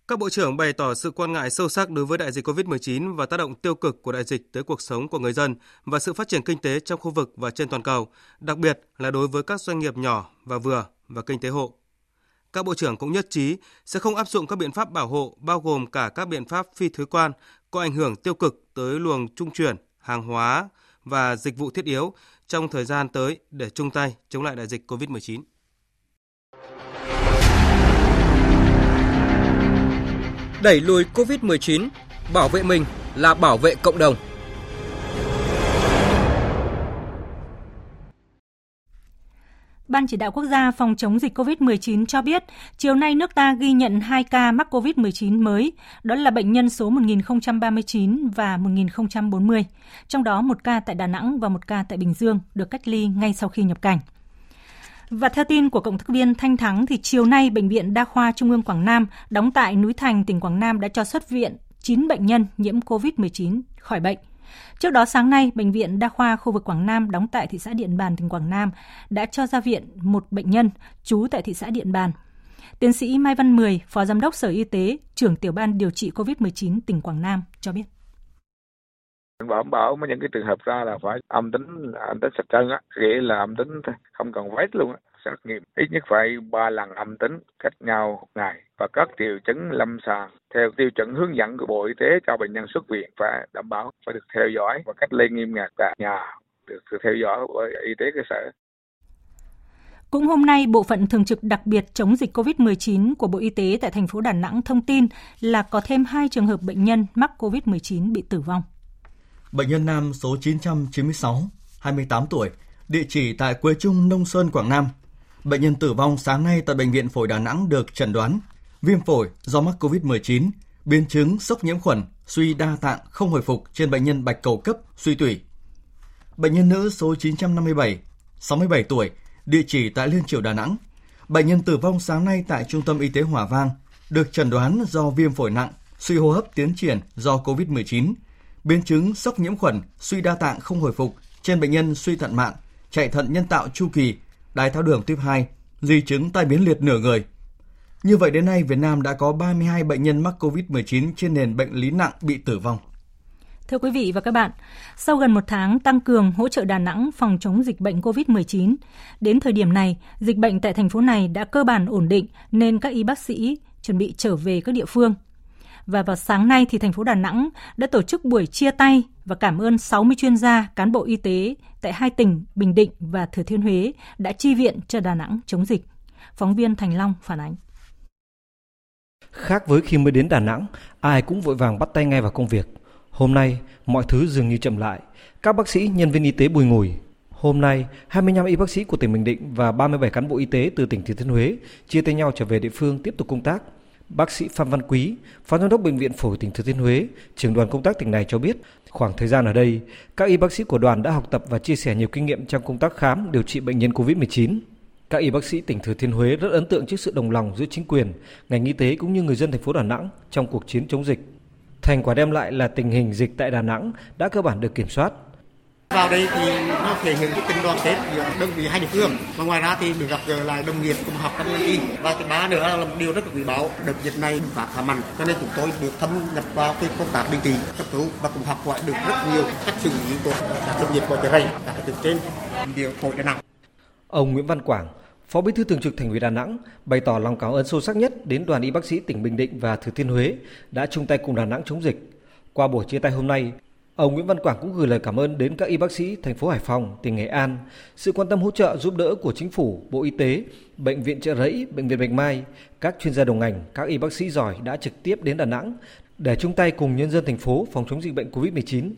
Các bộ trưởng bày tỏ sự quan ngại sâu sắc đối với đại dịch COVID-19 và tác động tiêu cực của đại dịch tới cuộc sống của người dân và sự phát triển kinh tế trong khu vực và trên toàn cầu, đặc biệt là đối với các doanh nghiệp nhỏ và vừa và kinh tế hộ. Các bộ trưởng cũng nhất trí sẽ không áp dụng các biện pháp bảo hộ bao gồm cả các biện pháp phi thuế quan có ảnh hưởng tiêu cực tới luồng trung chuyển, hàng hóa và dịch vụ thiết yếu trong thời gian tới để chung tay chống lại đại dịch COVID-19. Đẩy lùi COVID-19, bảo vệ mình là bảo vệ cộng đồng. Ban chỉ đạo quốc gia phòng chống dịch COVID-19 cho biết, chiều nay nước ta ghi nhận 2 ca mắc COVID-19 mới, đó là bệnh nhân số 1039 và 1040, trong đó một ca tại Đà Nẵng và một ca tại Bình Dương được cách ly ngay sau khi nhập cảnh. Và theo tin của Cộng tác viên Thanh Thắng thì chiều nay Bệnh viện Đa khoa Trung ương Quảng Nam đóng tại núi Thành, tỉnh Quảng Nam đã cho xuất viện 9 bệnh nhân nhiễm COVID-19 khỏi bệnh. Trước đó sáng nay, Bệnh viện Đa khoa khu vực Quảng Nam đóng tại thị xã Điện Bàn, tỉnh Quảng Nam đã cho ra viện một bệnh nhân trú tại thị xã Điện Bàn. Tiến sĩ Mai Văn Mười, Phó Giám đốc Sở Y tế, trưởng tiểu ban điều trị COVID-19 tỉnh Quảng Nam cho biết. Bảo bảo mấy những cái trường hợp ra là phải âm tính âm tính sạch chân á, nghĩa là âm tính không cần vết luôn á xét nghiệm ít nhất phải 3 lần âm tính cách nhau một ngày và các triệu chứng lâm sàng theo tiêu chuẩn hướng dẫn của Bộ Y tế cho bệnh nhân xuất viện phải đảm bảo phải được theo dõi và cách ly nghiêm ngặt tại nhà được theo dõi bởi y tế cơ sở. Cũng hôm nay, Bộ phận Thường trực đặc biệt chống dịch COVID-19 của Bộ Y tế tại thành phố Đà Nẵng thông tin là có thêm hai trường hợp bệnh nhân mắc COVID-19 bị tử vong. Bệnh nhân nam số 996, 28 tuổi, địa chỉ tại Quế Trung, Nông Sơn, Quảng Nam, Bệnh nhân tử vong sáng nay tại Bệnh viện Phổi Đà Nẵng được chẩn đoán viêm phổi do mắc COVID-19, biến chứng sốc nhiễm khuẩn, suy đa tạng không hồi phục trên bệnh nhân bạch cầu cấp, suy tủy. Bệnh nhân nữ số 957, 67 tuổi, địa chỉ tại Liên Triều Đà Nẵng. Bệnh nhân tử vong sáng nay tại Trung tâm Y tế Hòa Vang được chẩn đoán do viêm phổi nặng, suy hô hấp tiến triển do COVID-19, biến chứng sốc nhiễm khuẩn, suy đa tạng không hồi phục trên bệnh nhân suy thận mạng, chạy thận nhân tạo chu kỳ, đái tháo đường tuyếp 2, di chứng tai biến liệt nửa người. Như vậy đến nay, Việt Nam đã có 32 bệnh nhân mắc COVID-19 trên nền bệnh lý nặng bị tử vong. Thưa quý vị và các bạn, sau gần một tháng tăng cường hỗ trợ Đà Nẵng phòng chống dịch bệnh COVID-19, đến thời điểm này, dịch bệnh tại thành phố này đã cơ bản ổn định nên các y bác sĩ chuẩn bị trở về các địa phương. Và vào sáng nay thì thành phố Đà Nẵng đã tổ chức buổi chia tay và cảm ơn 60 chuyên gia, cán bộ y tế tại hai tỉnh Bình Định và Thừa Thiên Huế đã chi viện cho Đà Nẵng chống dịch. Phóng viên Thành Long phản ánh. Khác với khi mới đến Đà Nẵng, ai cũng vội vàng bắt tay ngay vào công việc. Hôm nay, mọi thứ dường như chậm lại. Các bác sĩ, nhân viên y tế bùi ngùi. Hôm nay, 25 y bác sĩ của tỉnh Bình Định và 37 cán bộ y tế từ tỉnh Thừa Thiên Huế chia tay nhau trở về địa phương tiếp tục công tác. Bác sĩ Phạm Văn Quý, Phó Giám đốc Bệnh viện Phổi tỉnh Thừa Thiên Huế, trưởng đoàn công tác tỉnh này cho biết, khoảng thời gian ở đây, các y bác sĩ của đoàn đã học tập và chia sẻ nhiều kinh nghiệm trong công tác khám, điều trị bệnh nhân COVID-19. Các y bác sĩ tỉnh Thừa Thiên Huế rất ấn tượng trước sự đồng lòng giữa chính quyền, ngành y tế cũng như người dân thành phố Đà Nẵng trong cuộc chiến chống dịch. Thành quả đem lại là tình hình dịch tại Đà Nẵng đã cơ bản được kiểm soát. Vào đây thì nó thể hiện cái tình đoàn kết giữa đơn vị hai địa phương và ngoài ra thì được gặp gỡ lại đồng nghiệp cùng học trong ngành y và thứ ba nữa là một điều rất là quý báu đợt dịch này phát khá mạnh cho nên chúng tôi được thâm nhập vào cái công tác điều trị cấp cứu và cùng học hỏi được rất nhiều cách xử lý của các đồng nghiệp của chợ rầy các cái trên điều phổi Đà Nẵng. Ông Nguyễn Văn Quảng, Phó Bí thư Thường trực Thành ủy Đà Nẵng bày tỏ lòng cảm ơn sâu sắc nhất đến đoàn y bác sĩ tỉnh Bình Định và Thừa Thiên Huế đã chung tay cùng Đà Nẵng chống dịch. Qua buổi chia tay hôm nay, ông Nguyễn Văn Quảng cũng gửi lời cảm ơn đến các y bác sĩ thành phố Hải Phòng, tỉnh Nghệ An, sự quan tâm hỗ trợ giúp đỡ của chính phủ, Bộ Y tế, bệnh viện Trợ Rẫy, bệnh viện Bạch Mai, các chuyên gia đồng ngành, các y bác sĩ giỏi đã trực tiếp đến Đà Nẵng để chung tay cùng nhân dân thành phố phòng chống dịch bệnh COVID-19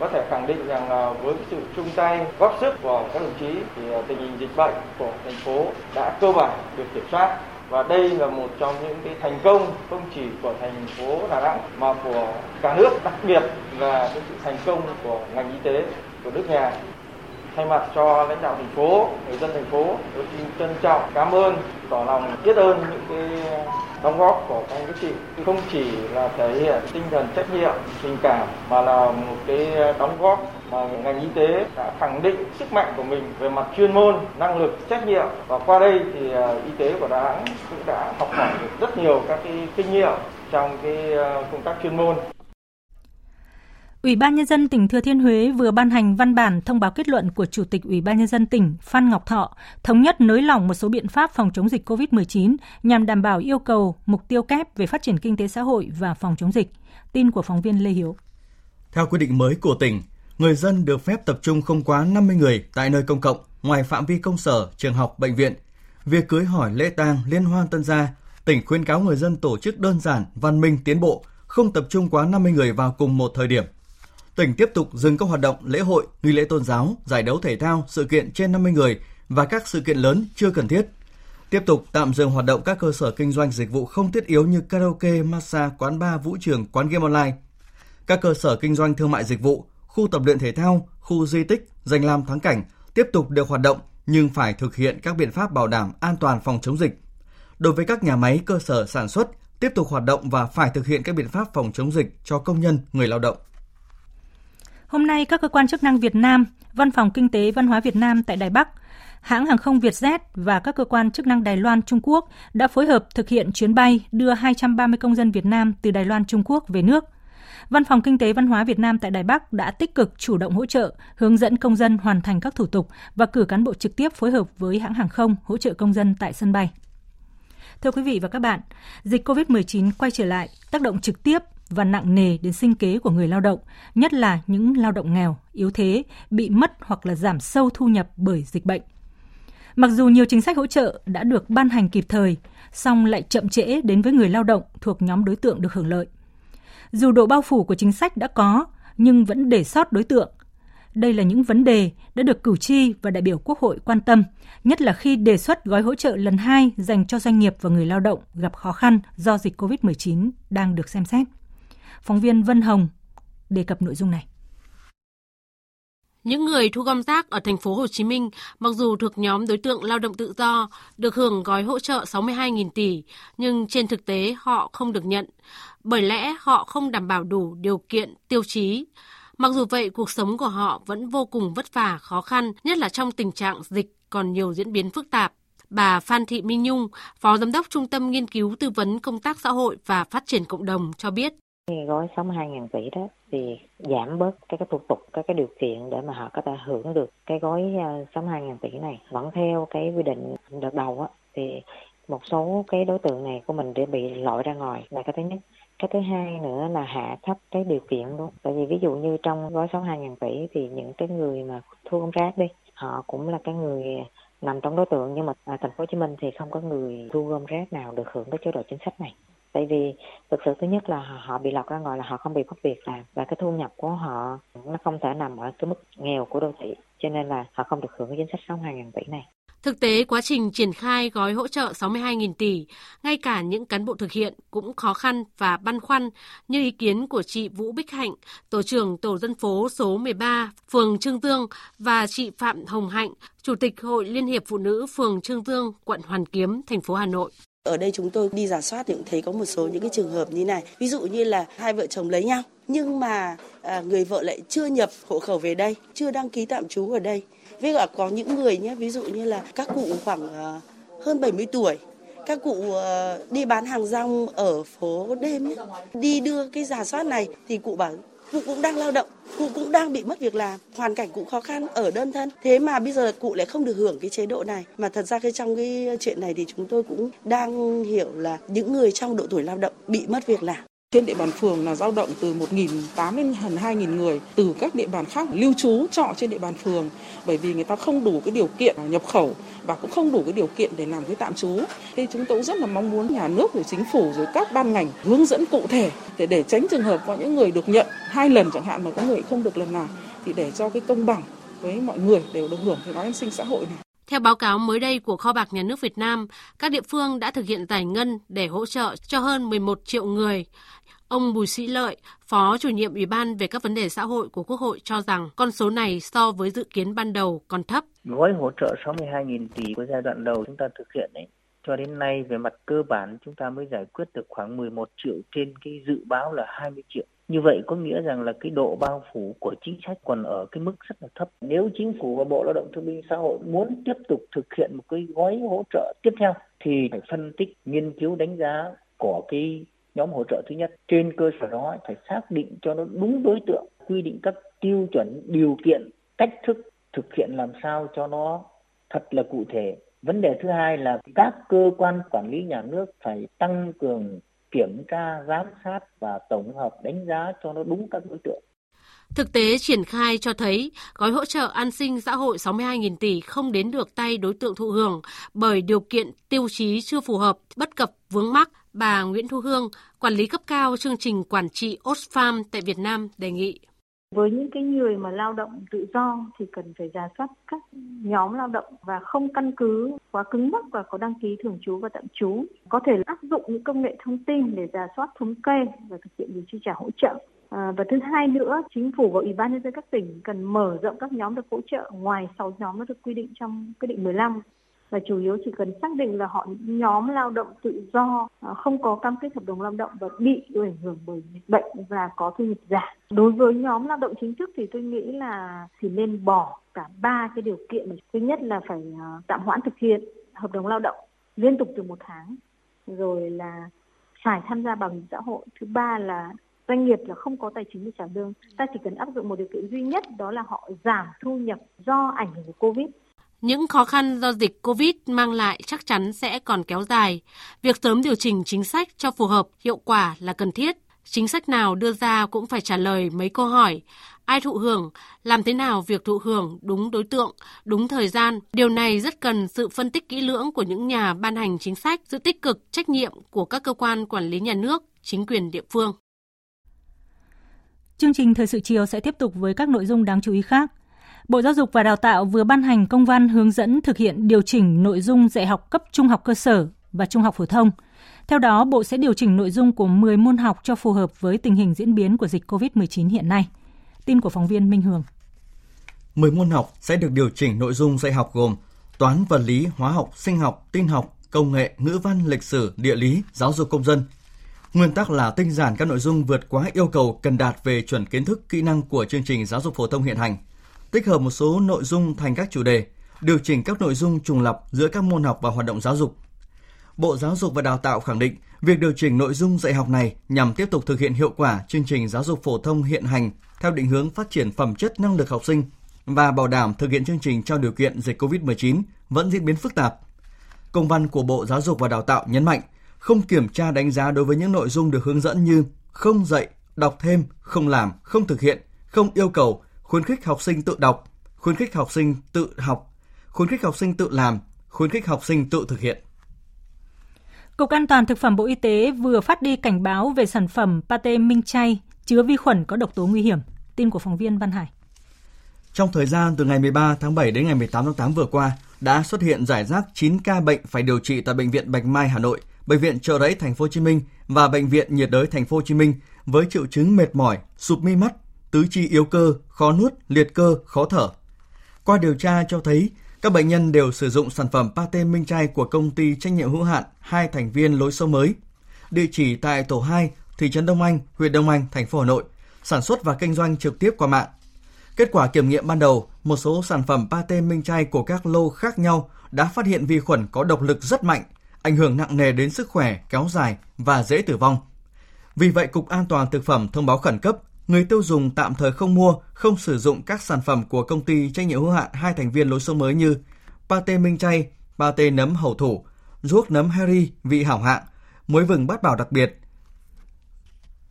có thể khẳng định rằng là với sự chung tay, góp sức của các đồng chí thì ờ, tình hình dịch bệnh của thành phố đã cơ bản được kiểm soát. Và đây là một trong những cái thành công không chỉ của thành phố Đà Nẵng mà của cả nước, đặc biệt là cái sự thành công của ngành y tế của nước nhà thay mặt cho lãnh đạo thành phố, người dân thành phố, tôi xin trân trọng cảm ơn, tỏ lòng biết ơn những cái đóng góp của các anh các chị. Không chỉ là thể hiện tinh thần trách nhiệm, tình cảm, mà là một cái đóng góp mà ngành y tế đã khẳng định sức mạnh của mình về mặt chuyên môn, năng lực, trách nhiệm. Và qua đây thì à, y tế của đà nẵng cũng đã học hỏi được rất nhiều các cái kinh nghiệm trong cái à, công tác chuyên môn. Ủy ban Nhân dân tỉnh Thừa Thiên Huế vừa ban hành văn bản thông báo kết luận của Chủ tịch Ủy ban Nhân dân tỉnh Phan Ngọc Thọ thống nhất nới lỏng một số biện pháp phòng chống dịch COVID-19 nhằm đảm bảo yêu cầu mục tiêu kép về phát triển kinh tế xã hội và phòng chống dịch. Tin của phóng viên Lê Hiếu. Theo quy định mới của tỉnh, người dân được phép tập trung không quá 50 người tại nơi công cộng ngoài phạm vi công sở, trường học, bệnh viện. Việc cưới hỏi lễ tang, liên hoan tân gia, tỉnh khuyên cáo người dân tổ chức đơn giản, văn minh, tiến bộ, không tập trung quá 50 người vào cùng một thời điểm tỉnh tiếp tục dừng các hoạt động lễ hội, nghi lễ tôn giáo, giải đấu thể thao, sự kiện trên 50 người và các sự kiện lớn chưa cần thiết. Tiếp tục tạm dừng hoạt động các cơ sở kinh doanh dịch vụ không thiết yếu như karaoke, massage, quán bar, vũ trường, quán game online. Các cơ sở kinh doanh thương mại dịch vụ, khu tập luyện thể thao, khu di tích, danh lam thắng cảnh tiếp tục được hoạt động nhưng phải thực hiện các biện pháp bảo đảm an toàn phòng chống dịch. Đối với các nhà máy, cơ sở sản xuất tiếp tục hoạt động và phải thực hiện các biện pháp phòng chống dịch cho công nhân, người lao động. Hôm nay, các cơ quan chức năng Việt Nam, Văn phòng Kinh tế Văn hóa Việt Nam tại Đài Bắc, hãng hàng không Vietjet và các cơ quan chức năng Đài Loan Trung Quốc đã phối hợp thực hiện chuyến bay đưa 230 công dân Việt Nam từ Đài Loan Trung Quốc về nước. Văn phòng Kinh tế Văn hóa Việt Nam tại Đài Bắc đã tích cực chủ động hỗ trợ, hướng dẫn công dân hoàn thành các thủ tục và cử cán bộ trực tiếp phối hợp với hãng hàng không hỗ trợ công dân tại sân bay. Thưa quý vị và các bạn, dịch COVID-19 quay trở lại tác động trực tiếp và nặng nề đến sinh kế của người lao động, nhất là những lao động nghèo, yếu thế, bị mất hoặc là giảm sâu thu nhập bởi dịch bệnh. Mặc dù nhiều chính sách hỗ trợ đã được ban hành kịp thời, song lại chậm trễ đến với người lao động thuộc nhóm đối tượng được hưởng lợi. Dù độ bao phủ của chính sách đã có, nhưng vẫn để sót đối tượng. Đây là những vấn đề đã được cử tri và đại biểu Quốc hội quan tâm, nhất là khi đề xuất gói hỗ trợ lần 2 dành cho doanh nghiệp và người lao động gặp khó khăn do dịch COVID-19 đang được xem xét. Phóng viên Vân Hồng đề cập nội dung này. Những người thu gom rác ở thành phố Hồ Chí Minh, mặc dù thuộc nhóm đối tượng lao động tự do, được hưởng gói hỗ trợ 62.000 tỷ, nhưng trên thực tế họ không được nhận, bởi lẽ họ không đảm bảo đủ điều kiện, tiêu chí. Mặc dù vậy, cuộc sống của họ vẫn vô cùng vất vả, khó khăn, nhất là trong tình trạng dịch còn nhiều diễn biến phức tạp. Bà Phan Thị Minh Nhung, Phó Giám đốc Trung tâm Nghiên cứu Tư vấn Công tác Xã hội và Phát triển Cộng đồng cho biết. Gói 62.000 tỷ đó thì giảm bớt các cái thủ tục, các cái điều kiện để mà họ có thể hưởng được cái gói ờ, 62.000 tỷ này. Vẫn theo cái quy định đợt đầu á, thì một số cái đối tượng này của mình để bị loại ra ngoài. Là cái thứ nhất cái thứ hai nữa là hạ thấp cái điều kiện luôn. Tại vì ví dụ như trong gói 62.000 tỷ thì những cái người mà thu gom rác đi họ cũng là cái người nằm trong đối tượng. Nhưng mà à, thành phố Hồ Chí Minh thì không có người thu gom rác nào được hưởng cái chế độ chính sách này tại vì thực sự thứ nhất là họ bị lọt ra ngoài là họ không bị mất việc làm và cái thu nhập của họ nó không thể nằm ở cái mức nghèo của đô thị cho nên là họ không được hưởng cái chính sách 62.000 tỷ này Thực tế, quá trình triển khai gói hỗ trợ 62.000 tỷ, ngay cả những cán bộ thực hiện cũng khó khăn và băn khoăn, như ý kiến của chị Vũ Bích Hạnh, Tổ trưởng Tổ dân phố số 13, phường Trương Dương và chị Phạm Hồng Hạnh, Chủ tịch Hội Liên hiệp Phụ nữ phường Trương Dương, quận Hoàn Kiếm, thành phố Hà Nội. Ở đây chúng tôi đi giả soát thì cũng thấy có một số những cái trường hợp như này. Ví dụ như là hai vợ chồng lấy nhau nhưng mà à, người vợ lại chưa nhập hộ khẩu về đây, chưa đăng ký tạm trú ở đây với cả có những người nhé ví dụ như là các cụ khoảng à, hơn 70 tuổi các cụ à, đi bán hàng rong ở phố đêm đi đưa cái giả soát này thì cụ bảo cụ cũng đang lao động, cụ cũng đang bị mất việc làm, hoàn cảnh cũng khó khăn ở đơn thân. Thế mà bây giờ cụ lại không được hưởng cái chế độ này. Mà thật ra cái trong cái chuyện này thì chúng tôi cũng đang hiểu là những người trong độ tuổi lao động bị mất việc làm trên địa bàn phường là dao động từ 1.800 đến gần 2.000 người từ các địa bàn khác lưu trú trọ trên địa bàn phường bởi vì người ta không đủ cái điều kiện nhập khẩu và cũng không đủ cái điều kiện để làm cái tạm trú. Thì chúng tôi rất là mong muốn nhà nước rồi chính phủ rồi các ban ngành hướng dẫn cụ thể để để tránh trường hợp có những người được nhận hai lần chẳng hạn mà có người không được lần nào thì để cho cái công bằng với mọi người đều được hưởng cái gói an sinh xã hội này. Theo báo cáo mới đây của Kho bạc Nhà nước Việt Nam, các địa phương đã thực hiện giải ngân để hỗ trợ cho hơn 11 triệu người. Ông Bùi Sĩ Lợi, Phó chủ nhiệm Ủy ban về các vấn đề xã hội của Quốc hội cho rằng con số này so với dự kiến ban đầu còn thấp. Gói hỗ trợ 62.000 tỷ của giai đoạn đầu chúng ta thực hiện ấy, cho đến nay về mặt cơ bản chúng ta mới giải quyết được khoảng 11 triệu trên cái dự báo là 20 triệu. Như vậy có nghĩa rằng là cái độ bao phủ của chính sách còn ở cái mức rất là thấp. Nếu chính phủ và Bộ Lao động Thương binh Xã hội muốn tiếp tục thực hiện một cái gói hỗ trợ tiếp theo thì phải phân tích, nghiên cứu đánh giá của cái nhóm hỗ trợ thứ nhất. Trên cơ sở đó phải xác định cho nó đúng đối tượng, quy định các tiêu chuẩn, điều kiện, cách thức thực hiện làm sao cho nó thật là cụ thể. Vấn đề thứ hai là các cơ quan quản lý nhà nước phải tăng cường kiểm tra, giám sát và tổng hợp đánh giá cho nó đúng các đối tượng. Thực tế triển khai cho thấy gói hỗ trợ an sinh xã hội 62.000 tỷ không đến được tay đối tượng thụ hưởng bởi điều kiện tiêu chí chưa phù hợp, bất cập vướng mắc. Bà Nguyễn Thu Hương, quản lý cấp cao chương trình quản trị Osfarm tại Việt Nam đề nghị. Với những cái người mà lao động tự do thì cần phải giả soát các nhóm lao động và không căn cứ quá cứng nhắc và có đăng ký thường trú và tạm trú. Có thể áp dụng những công nghệ thông tin để giả soát thống kê và thực hiện việc chi trả hỗ trợ. À, và thứ hai nữa, chính phủ và ủy ban nhân dân các tỉnh cần mở rộng các nhóm được hỗ trợ ngoài 6 nhóm đã được quy định trong quyết định 15 và chủ yếu chỉ cần xác định là họ nhóm lao động tự do à, không có cam kết hợp đồng lao động và bị ảnh hưởng bởi dịch bệnh và có thu nhập giảm. Đối với nhóm lao động chính thức thì tôi nghĩ là thì nên bỏ cả ba cái điều kiện này. Thứ nhất là phải à, tạm hoãn thực hiện hợp đồng lao động liên tục từ một tháng, rồi là phải tham gia bảo hiểm xã hội. Thứ ba là doanh nghiệp là không có tài chính để trả lương. Ta chỉ cần áp dụng một điều kiện duy nhất đó là họ giảm thu nhập do ảnh hưởng của Covid những khó khăn do dịch COVID mang lại chắc chắn sẽ còn kéo dài. Việc sớm điều chỉnh chính sách cho phù hợp, hiệu quả là cần thiết. Chính sách nào đưa ra cũng phải trả lời mấy câu hỏi. Ai thụ hưởng, làm thế nào việc thụ hưởng đúng đối tượng, đúng thời gian. Điều này rất cần sự phân tích kỹ lưỡng của những nhà ban hành chính sách, sự tích cực, trách nhiệm của các cơ quan quản lý nhà nước, chính quyền địa phương. Chương trình Thời sự chiều sẽ tiếp tục với các nội dung đáng chú ý khác. Bộ Giáo dục và Đào tạo vừa ban hành công văn hướng dẫn thực hiện điều chỉnh nội dung dạy học cấp trung học cơ sở và trung học phổ thông. Theo đó, Bộ sẽ điều chỉnh nội dung của 10 môn học cho phù hợp với tình hình diễn biến của dịch COVID-19 hiện nay. Tin của phóng viên Minh Hường. 10 môn học sẽ được điều chỉnh nội dung dạy học gồm toán, vật lý, hóa học, sinh học, tin học, công nghệ, ngữ văn, lịch sử, địa lý, giáo dục công dân. Nguyên tắc là tinh giản các nội dung vượt quá yêu cầu cần đạt về chuẩn kiến thức, kỹ năng của chương trình giáo dục phổ thông hiện hành. Tích hợp một số nội dung thành các chủ đề, điều chỉnh các nội dung trùng lặp giữa các môn học và hoạt động giáo dục. Bộ Giáo dục và Đào tạo khẳng định việc điều chỉnh nội dung dạy học này nhằm tiếp tục thực hiện hiệu quả chương trình giáo dục phổ thông hiện hành theo định hướng phát triển phẩm chất năng lực học sinh và bảo đảm thực hiện chương trình trong điều kiện dịch COVID-19 vẫn diễn biến phức tạp. Công văn của Bộ Giáo dục và Đào tạo nhấn mạnh không kiểm tra đánh giá đối với những nội dung được hướng dẫn như không dạy, đọc thêm, không làm, không thực hiện, không yêu cầu, khuyến khích học sinh tự đọc, khuyến khích học sinh tự học, khuyến khích học sinh tự làm, khuyến khích học sinh tự thực hiện. Cục An toàn Thực phẩm Bộ Y tế vừa phát đi cảnh báo về sản phẩm pate minh chay chứa vi khuẩn có độc tố nguy hiểm. Tin của phóng viên Văn Hải. Trong thời gian từ ngày 13 tháng 7 đến ngày 18 tháng 8 vừa qua, đã xuất hiện giải rác 9 ca bệnh phải điều trị tại bệnh viện Bạch Mai Hà Nội, bệnh viện Chợ Rẫy Thành phố Hồ Chí Minh và bệnh viện nhiệt đới Thành phố Hồ Chí Minh với triệu chứng mệt mỏi, sụp mi mắt, tứ chi yếu cơ, khó nuốt, liệt cơ, khó thở. Qua điều tra cho thấy các bệnh nhân đều sử dụng sản phẩm pate minh chay của công ty trách nhiệm hữu hạn hai thành viên lối sâu mới. Địa chỉ tại tổ 2, thị trấn Đông Anh, huyện Đông Anh, thành phố Hà Nội, sản xuất và kinh doanh trực tiếp qua mạng. Kết quả kiểm nghiệm ban đầu, một số sản phẩm pate minh chay của các lô khác nhau đã phát hiện vi khuẩn có độc lực rất mạnh, ảnh hưởng nặng nề đến sức khỏe, kéo dài và dễ tử vong. Vì vậy, Cục An toàn Thực phẩm thông báo khẩn cấp người tiêu dùng tạm thời không mua, không sử dụng các sản phẩm của công ty trách nhiệm hữu hạn hai thành viên lối sông mới như pate minh chay, pate nấm Hầu thủ, ruốc nấm Harry vị hảo hạng, muối vừng bát bảo đặc biệt,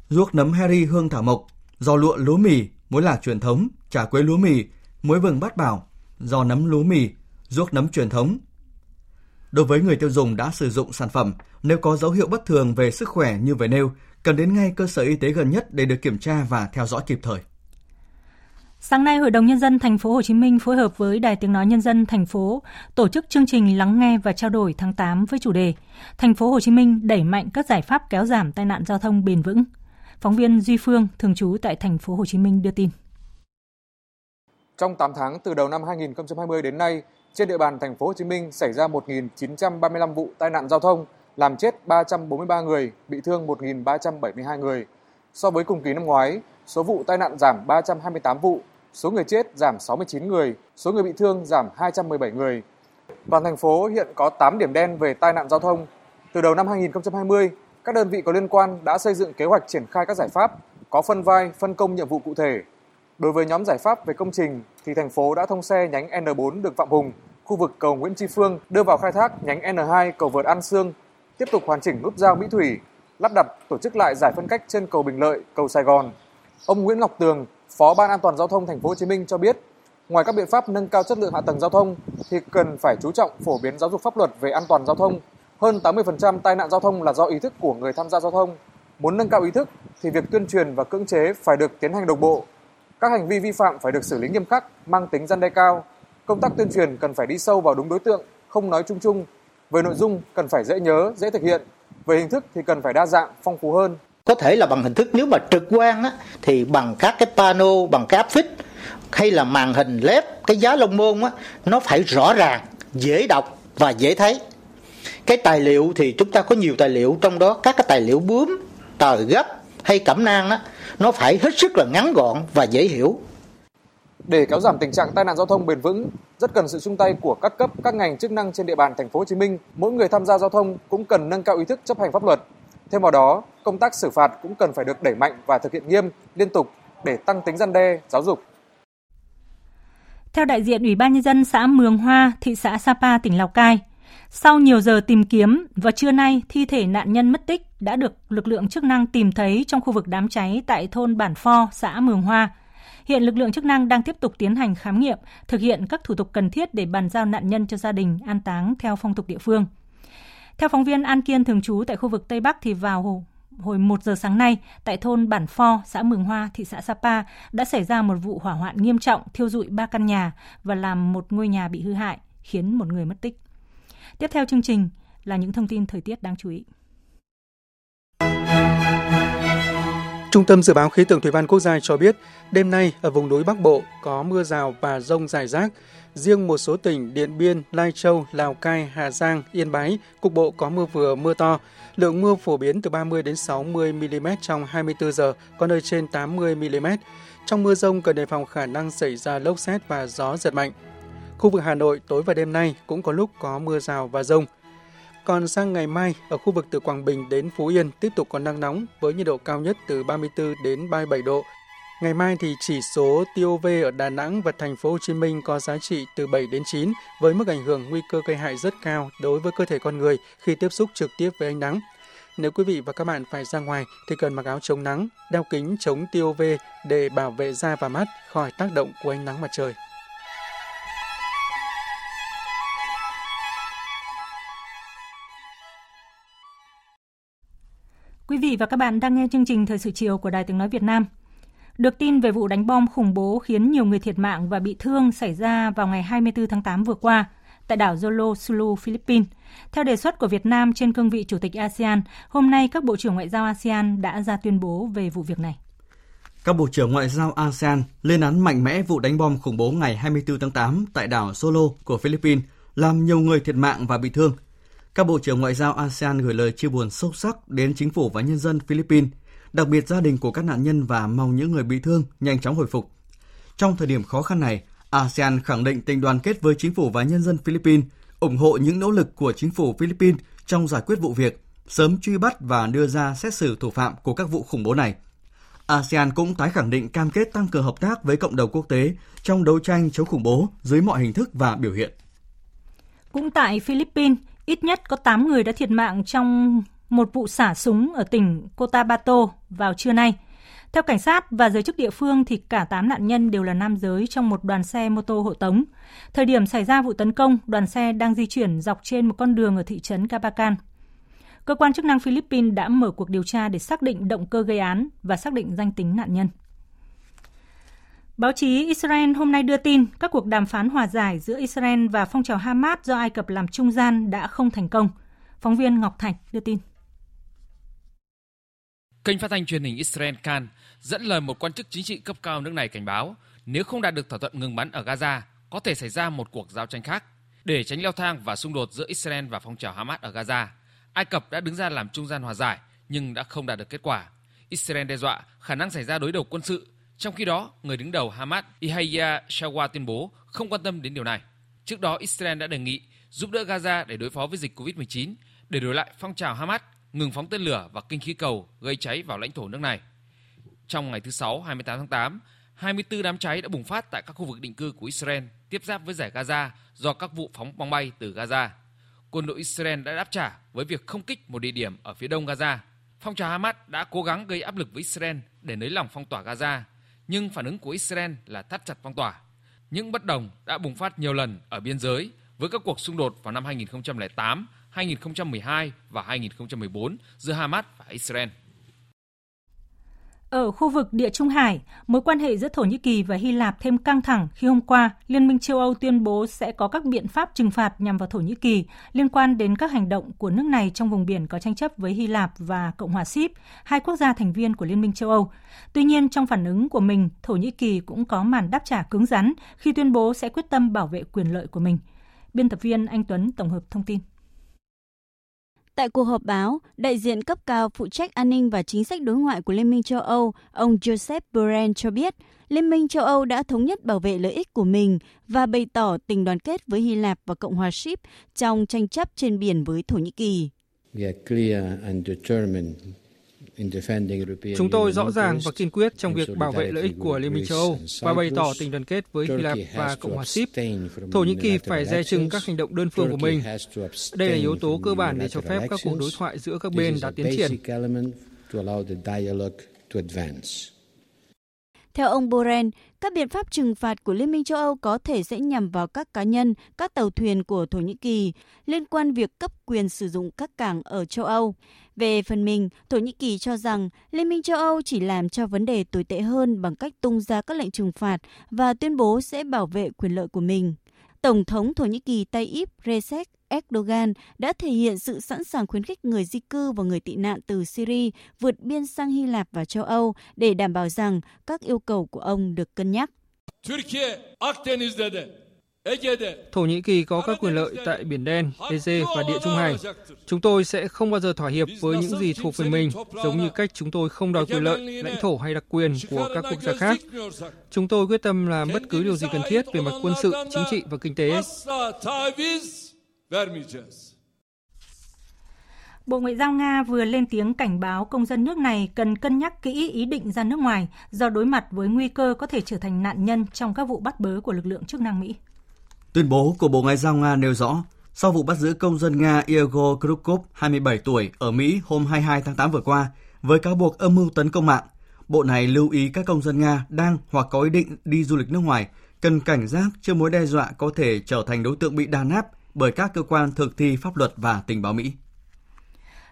ruốc nấm Harry hương thảo mộc, giò lụa lúa mì, muối Lạc truyền thống, chả quế lúa mì, muối vừng bát bảo, giò nấm lúa mì, ruốc nấm truyền thống. Đối với người tiêu dùng đã sử dụng sản phẩm, nếu có dấu hiệu bất thường về sức khỏe như vừa nêu, cần đến ngay cơ sở y tế gần nhất để được kiểm tra và theo dõi kịp thời. Sáng nay, Hội đồng nhân dân thành phố Hồ Chí Minh phối hợp với Đài Tiếng nói Nhân dân thành phố tổ chức chương trình lắng nghe và trao đổi tháng 8 với chủ đề Thành phố Hồ Chí Minh đẩy mạnh các giải pháp kéo giảm tai nạn giao thông bền vững. Phóng viên Duy Phương thường trú tại thành phố Hồ Chí Minh đưa tin. Trong 8 tháng từ đầu năm 2020 đến nay, trên địa bàn thành phố Hồ Chí Minh xảy ra 1.935 vụ tai nạn giao thông, làm chết 343 người, bị thương 1.372 người. So với cùng kỳ năm ngoái, số vụ tai nạn giảm 328 vụ, số người chết giảm 69 người, số người bị thương giảm 217 người. Toàn thành phố hiện có 8 điểm đen về tai nạn giao thông. Từ đầu năm 2020, các đơn vị có liên quan đã xây dựng kế hoạch triển khai các giải pháp, có phân vai, phân công nhiệm vụ cụ thể. Đối với nhóm giải pháp về công trình thì thành phố đã thông xe nhánh N4 đường Phạm Hùng, khu vực cầu Nguyễn Tri Phương đưa vào khai thác nhánh N2 cầu vượt An Sương tiếp tục hoàn chỉnh nút giao Mỹ Thủy, lắp đặt tổ chức lại giải phân cách trên cầu Bình Lợi, cầu Sài Gòn. Ông Nguyễn Ngọc Tường, Phó Ban An toàn giao thông thành phố Hồ Chí Minh cho biết, ngoài các biện pháp nâng cao chất lượng hạ tầng giao thông thì cần phải chú trọng phổ biến giáo dục pháp luật về an toàn giao thông. Hơn 80% tai nạn giao thông là do ý thức của người tham gia giao thông. Muốn nâng cao ý thức thì việc tuyên truyền và cưỡng chế phải được tiến hành đồng bộ. Các hành vi vi phạm phải được xử lý nghiêm khắc, mang tính gian đe cao. Công tác tuyên truyền cần phải đi sâu vào đúng đối tượng, không nói chung chung về nội dung cần phải dễ nhớ, dễ thực hiện. Về hình thức thì cần phải đa dạng, phong phú hơn. Có thể là bằng hình thức nếu mà trực quan á, thì bằng các cái pano, bằng cái áp phích hay là màn hình led, cái giá lông môn á, nó phải rõ ràng, dễ đọc và dễ thấy. Cái tài liệu thì chúng ta có nhiều tài liệu trong đó các cái tài liệu bướm, tờ gấp hay cẩm nang á, nó phải hết sức là ngắn gọn và dễ hiểu để kéo giảm tình trạng tai nạn giao thông bền vững, rất cần sự chung tay của các cấp, các ngành chức năng trên địa bàn thành phố Hồ Chí Minh. Mỗi người tham gia giao thông cũng cần nâng cao ý thức chấp hành pháp luật. Thêm vào đó, công tác xử phạt cũng cần phải được đẩy mạnh và thực hiện nghiêm, liên tục để tăng tính răn đe, giáo dục. Theo đại diện Ủy ban nhân dân xã Mường Hoa, thị xã Sapa, tỉnh Lào Cai, sau nhiều giờ tìm kiếm, vào trưa nay, thi thể nạn nhân mất tích đã được lực lượng chức năng tìm thấy trong khu vực đám cháy tại thôn Bản Pho, xã Mường Hoa. Hiện lực lượng chức năng đang tiếp tục tiến hành khám nghiệm, thực hiện các thủ tục cần thiết để bàn giao nạn nhân cho gia đình an táng theo phong tục địa phương. Theo phóng viên An Kiên thường trú tại khu vực Tây Bắc thì vào hồi 1 giờ sáng nay tại thôn Bản Pho, xã Mường Hoa, thị xã Sapa đã xảy ra một vụ hỏa hoạn nghiêm trọng thiêu dụi ba căn nhà và làm một ngôi nhà bị hư hại, khiến một người mất tích. Tiếp theo chương trình là những thông tin thời tiết đáng chú ý. Trung tâm Dự báo Khí tượng Thủy văn Quốc gia cho biết, đêm nay ở vùng núi Bắc Bộ có mưa rào và rông rải rác. Riêng một số tỉnh Điện Biên, Lai Châu, Lào Cai, Hà Giang, Yên Bái, cục bộ có mưa vừa, mưa to. Lượng mưa phổ biến từ 30 đến 60 mm trong 24 giờ, có nơi trên 80 mm. Trong mưa rông cần đề phòng khả năng xảy ra lốc xét và gió giật mạnh. Khu vực Hà Nội tối và đêm nay cũng có lúc có mưa rào và rông. Còn sang ngày mai, ở khu vực từ Quảng Bình đến Phú Yên tiếp tục có nắng nóng với nhiệt độ cao nhất từ 34 đến 37 độ. Ngày mai thì chỉ số TOV ở Đà Nẵng và thành phố Hồ Chí Minh có giá trị từ 7 đến 9 với mức ảnh hưởng nguy cơ gây hại rất cao đối với cơ thể con người khi tiếp xúc trực tiếp với ánh nắng. Nếu quý vị và các bạn phải ra ngoài thì cần mặc áo chống nắng, đeo kính chống TOV để bảo vệ da và mắt khỏi tác động của ánh nắng mặt trời. Quý vị và các bạn đang nghe chương trình Thời sự chiều của Đài Tiếng Nói Việt Nam. Được tin về vụ đánh bom khủng bố khiến nhiều người thiệt mạng và bị thương xảy ra vào ngày 24 tháng 8 vừa qua tại đảo Jolo, Sulu, Philippines. Theo đề xuất của Việt Nam trên cương vị Chủ tịch ASEAN, hôm nay các Bộ trưởng Ngoại giao ASEAN đã ra tuyên bố về vụ việc này. Các Bộ trưởng Ngoại giao ASEAN lên án mạnh mẽ vụ đánh bom khủng bố ngày 24 tháng 8 tại đảo Solo của Philippines, làm nhiều người thiệt mạng và bị thương – các bộ trưởng ngoại giao ASEAN gửi lời chia buồn sâu sắc đến chính phủ và nhân dân Philippines, đặc biệt gia đình của các nạn nhân và mong những người bị thương nhanh chóng hồi phục. Trong thời điểm khó khăn này, ASEAN khẳng định tình đoàn kết với chính phủ và nhân dân Philippines, ủng hộ những nỗ lực của chính phủ Philippines trong giải quyết vụ việc, sớm truy bắt và đưa ra xét xử thủ phạm của các vụ khủng bố này. ASEAN cũng tái khẳng định cam kết tăng cường hợp tác với cộng đồng quốc tế trong đấu tranh chống khủng bố dưới mọi hình thức và biểu hiện. Cũng tại Philippines, Ít nhất có 8 người đã thiệt mạng trong một vụ xả súng ở tỉnh Cotabato vào trưa nay. Theo cảnh sát và giới chức địa phương thì cả 8 nạn nhân đều là nam giới trong một đoàn xe mô tô hộ tống. Thời điểm xảy ra vụ tấn công, đoàn xe đang di chuyển dọc trên một con đường ở thị trấn Capacan. Cơ quan chức năng Philippines đã mở cuộc điều tra để xác định động cơ gây án và xác định danh tính nạn nhân. Báo chí Israel hôm nay đưa tin các cuộc đàm phán hòa giải giữa Israel và phong trào Hamas do Ai Cập làm trung gian đã không thành công. Phóng viên Ngọc Thạch đưa tin. Kênh phát thanh truyền hình Israel Kan dẫn lời một quan chức chính trị cấp cao nước này cảnh báo nếu không đạt được thỏa thuận ngừng bắn ở Gaza, có thể xảy ra một cuộc giao tranh khác. Để tránh leo thang và xung đột giữa Israel và phong trào Hamas ở Gaza, Ai Cập đã đứng ra làm trung gian hòa giải nhưng đã không đạt được kết quả. Israel đe dọa khả năng xảy ra đối đầu quân sự trong khi đó, người đứng đầu Hamas Yahya Shawa tuyên bố không quan tâm đến điều này. Trước đó, Israel đã đề nghị giúp đỡ Gaza để đối phó với dịch COVID-19 để đổi lại phong trào Hamas ngừng phóng tên lửa và kinh khí cầu gây cháy vào lãnh thổ nước này. Trong ngày thứ Sáu 28 tháng 8, 24 đám cháy đã bùng phát tại các khu vực định cư của Israel tiếp giáp với giải Gaza do các vụ phóng bom bay từ Gaza. Quân đội Israel đã đáp trả với việc không kích một địa điểm ở phía đông Gaza. Phong trào Hamas đã cố gắng gây áp lực với Israel để nới lỏng phong tỏa Gaza nhưng phản ứng của Israel là thắt chặt phong tỏa. Những bất đồng đã bùng phát nhiều lần ở biên giới với các cuộc xung đột vào năm 2008, 2012 và 2014 giữa Hamas và Israel. Ở khu vực Địa Trung Hải, mối quan hệ giữa Thổ Nhĩ Kỳ và Hy Lạp thêm căng thẳng khi hôm qua Liên minh châu Âu tuyên bố sẽ có các biện pháp trừng phạt nhằm vào Thổ Nhĩ Kỳ liên quan đến các hành động của nước này trong vùng biển có tranh chấp với Hy Lạp và Cộng hòa Síp, hai quốc gia thành viên của Liên minh châu Âu. Tuy nhiên, trong phản ứng của mình, Thổ Nhĩ Kỳ cũng có màn đáp trả cứng rắn khi tuyên bố sẽ quyết tâm bảo vệ quyền lợi của mình. Biên tập viên Anh Tuấn tổng hợp thông tin. Tại cuộc họp báo, đại diện cấp cao phụ trách an ninh và chính sách đối ngoại của Liên minh châu Âu, ông Joseph Borrell cho biết, Liên minh châu Âu đã thống nhất bảo vệ lợi ích của mình và bày tỏ tình đoàn kết với Hy Lạp và Cộng hòa Ship trong tranh chấp trên biển với Thổ Nhĩ Kỳ. Chúng tôi rõ ràng và kiên quyết trong việc bảo vệ lợi ích của Liên minh châu Âu và bày tỏ tình đoàn kết với Hy Lạp và Cộng hòa Ship. Thổ Nhĩ Kỳ phải dè chừng các hành động đơn phương của mình. Đây là yếu tố cơ bản để cho phép các cuộc đối thoại giữa các bên đã tiến triển. Theo ông Borrell, các biện pháp trừng phạt của Liên minh châu Âu có thể sẽ nhằm vào các cá nhân, các tàu thuyền của Thổ Nhĩ Kỳ liên quan việc cấp quyền sử dụng các cảng ở châu Âu. Về phần mình, Thổ Nhĩ Kỳ cho rằng Liên minh châu Âu chỉ làm cho vấn đề tồi tệ hơn bằng cách tung ra các lệnh trừng phạt và tuyên bố sẽ bảo vệ quyền lợi của mình. Tổng thống Thổ Nhĩ Kỳ Tayyip Recep Erdogan đã thể hiện sự sẵn sàng khuyến khích người di cư và người tị nạn từ Syria vượt biên sang Hy Lạp và châu Âu để đảm bảo rằng các yêu cầu của ông được cân nhắc. Thổ Nhĩ Kỳ có các quyền lợi tại Biển Đen, Ege và Địa Trung Hải. Chúng tôi sẽ không bao giờ thỏa hiệp với những gì thuộc về mình, giống như cách chúng tôi không đòi quyền lợi, lãnh thổ hay đặc quyền của các quốc gia khác. Chúng tôi quyết tâm làm bất cứ điều gì cần thiết về mặt quân sự, chính trị và kinh tế. Bộ Ngoại giao Nga vừa lên tiếng cảnh báo công dân nước này cần cân nhắc kỹ ý định ra nước ngoài do đối mặt với nguy cơ có thể trở thành nạn nhân trong các vụ bắt bớ của lực lượng chức năng Mỹ. Tuyên bố của Bộ Ngoại giao Nga nêu rõ, sau vụ bắt giữ công dân Nga Igor Krukov, 27 tuổi, ở Mỹ hôm 22 tháng 8 vừa qua, với cáo buộc âm mưu tấn công mạng, Bộ này lưu ý các công dân Nga đang hoặc có ý định đi du lịch nước ngoài cần cảnh giác trước mối đe dọa có thể trở thành đối tượng bị đàn áp bởi các cơ quan thực thi pháp luật và tình báo Mỹ.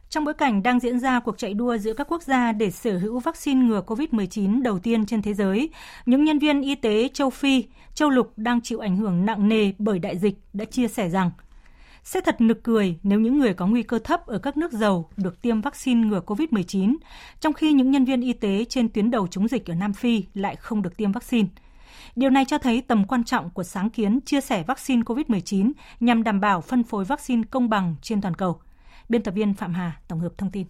Trong bối cảnh đang diễn ra cuộc chạy đua giữa các quốc gia để sở hữu vaccine ngừa COVID-19 đầu tiên trên thế giới, những nhân viên y tế châu Phi, châu Lục đang chịu ảnh hưởng nặng nề bởi đại dịch đã chia sẻ rằng sẽ thật nực cười nếu những người có nguy cơ thấp ở các nước giàu được tiêm vaccine ngừa COVID-19, trong khi những nhân viên y tế trên tuyến đầu chống dịch ở Nam Phi lại không được tiêm vaccine. Điều này cho thấy tầm quan trọng của sáng kiến chia sẻ vaccine COVID-19 nhằm đảm bảo phân phối vaccine công bằng trên toàn cầu. Biên tập viên Phạm Hà tổng hợp thông tin.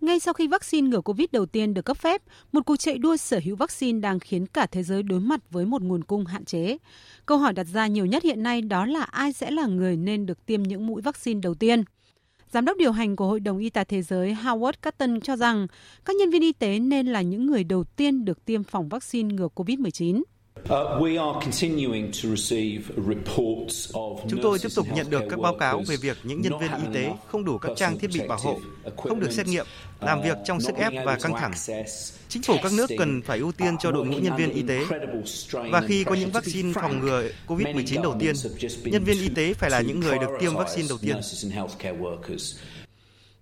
Ngay sau khi vaccine ngừa Covid đầu tiên được cấp phép, một cuộc chạy đua sở hữu vaccine đang khiến cả thế giới đối mặt với một nguồn cung hạn chế. Câu hỏi đặt ra nhiều nhất hiện nay đó là ai sẽ là người nên được tiêm những mũi vaccine đầu tiên. Giám đốc điều hành của Hội đồng Y tế Thế giới Howard Carton cho rằng các nhân viên y tế nên là những người đầu tiên được tiêm phòng vaccine ngừa COVID-19. Chúng tôi tiếp tục nhận được các báo cáo về việc những nhân viên y tế không đủ các trang thiết bị bảo hộ, không được xét nghiệm, làm việc trong sức ép và căng thẳng. Chính phủ các nước cần phải ưu tiên cho đội ngũ nhân viên y tế. Và khi có những vaccine phòng ngừa COVID-19 đầu tiên, nhân viên y tế phải là những người được tiêm vaccine đầu tiên.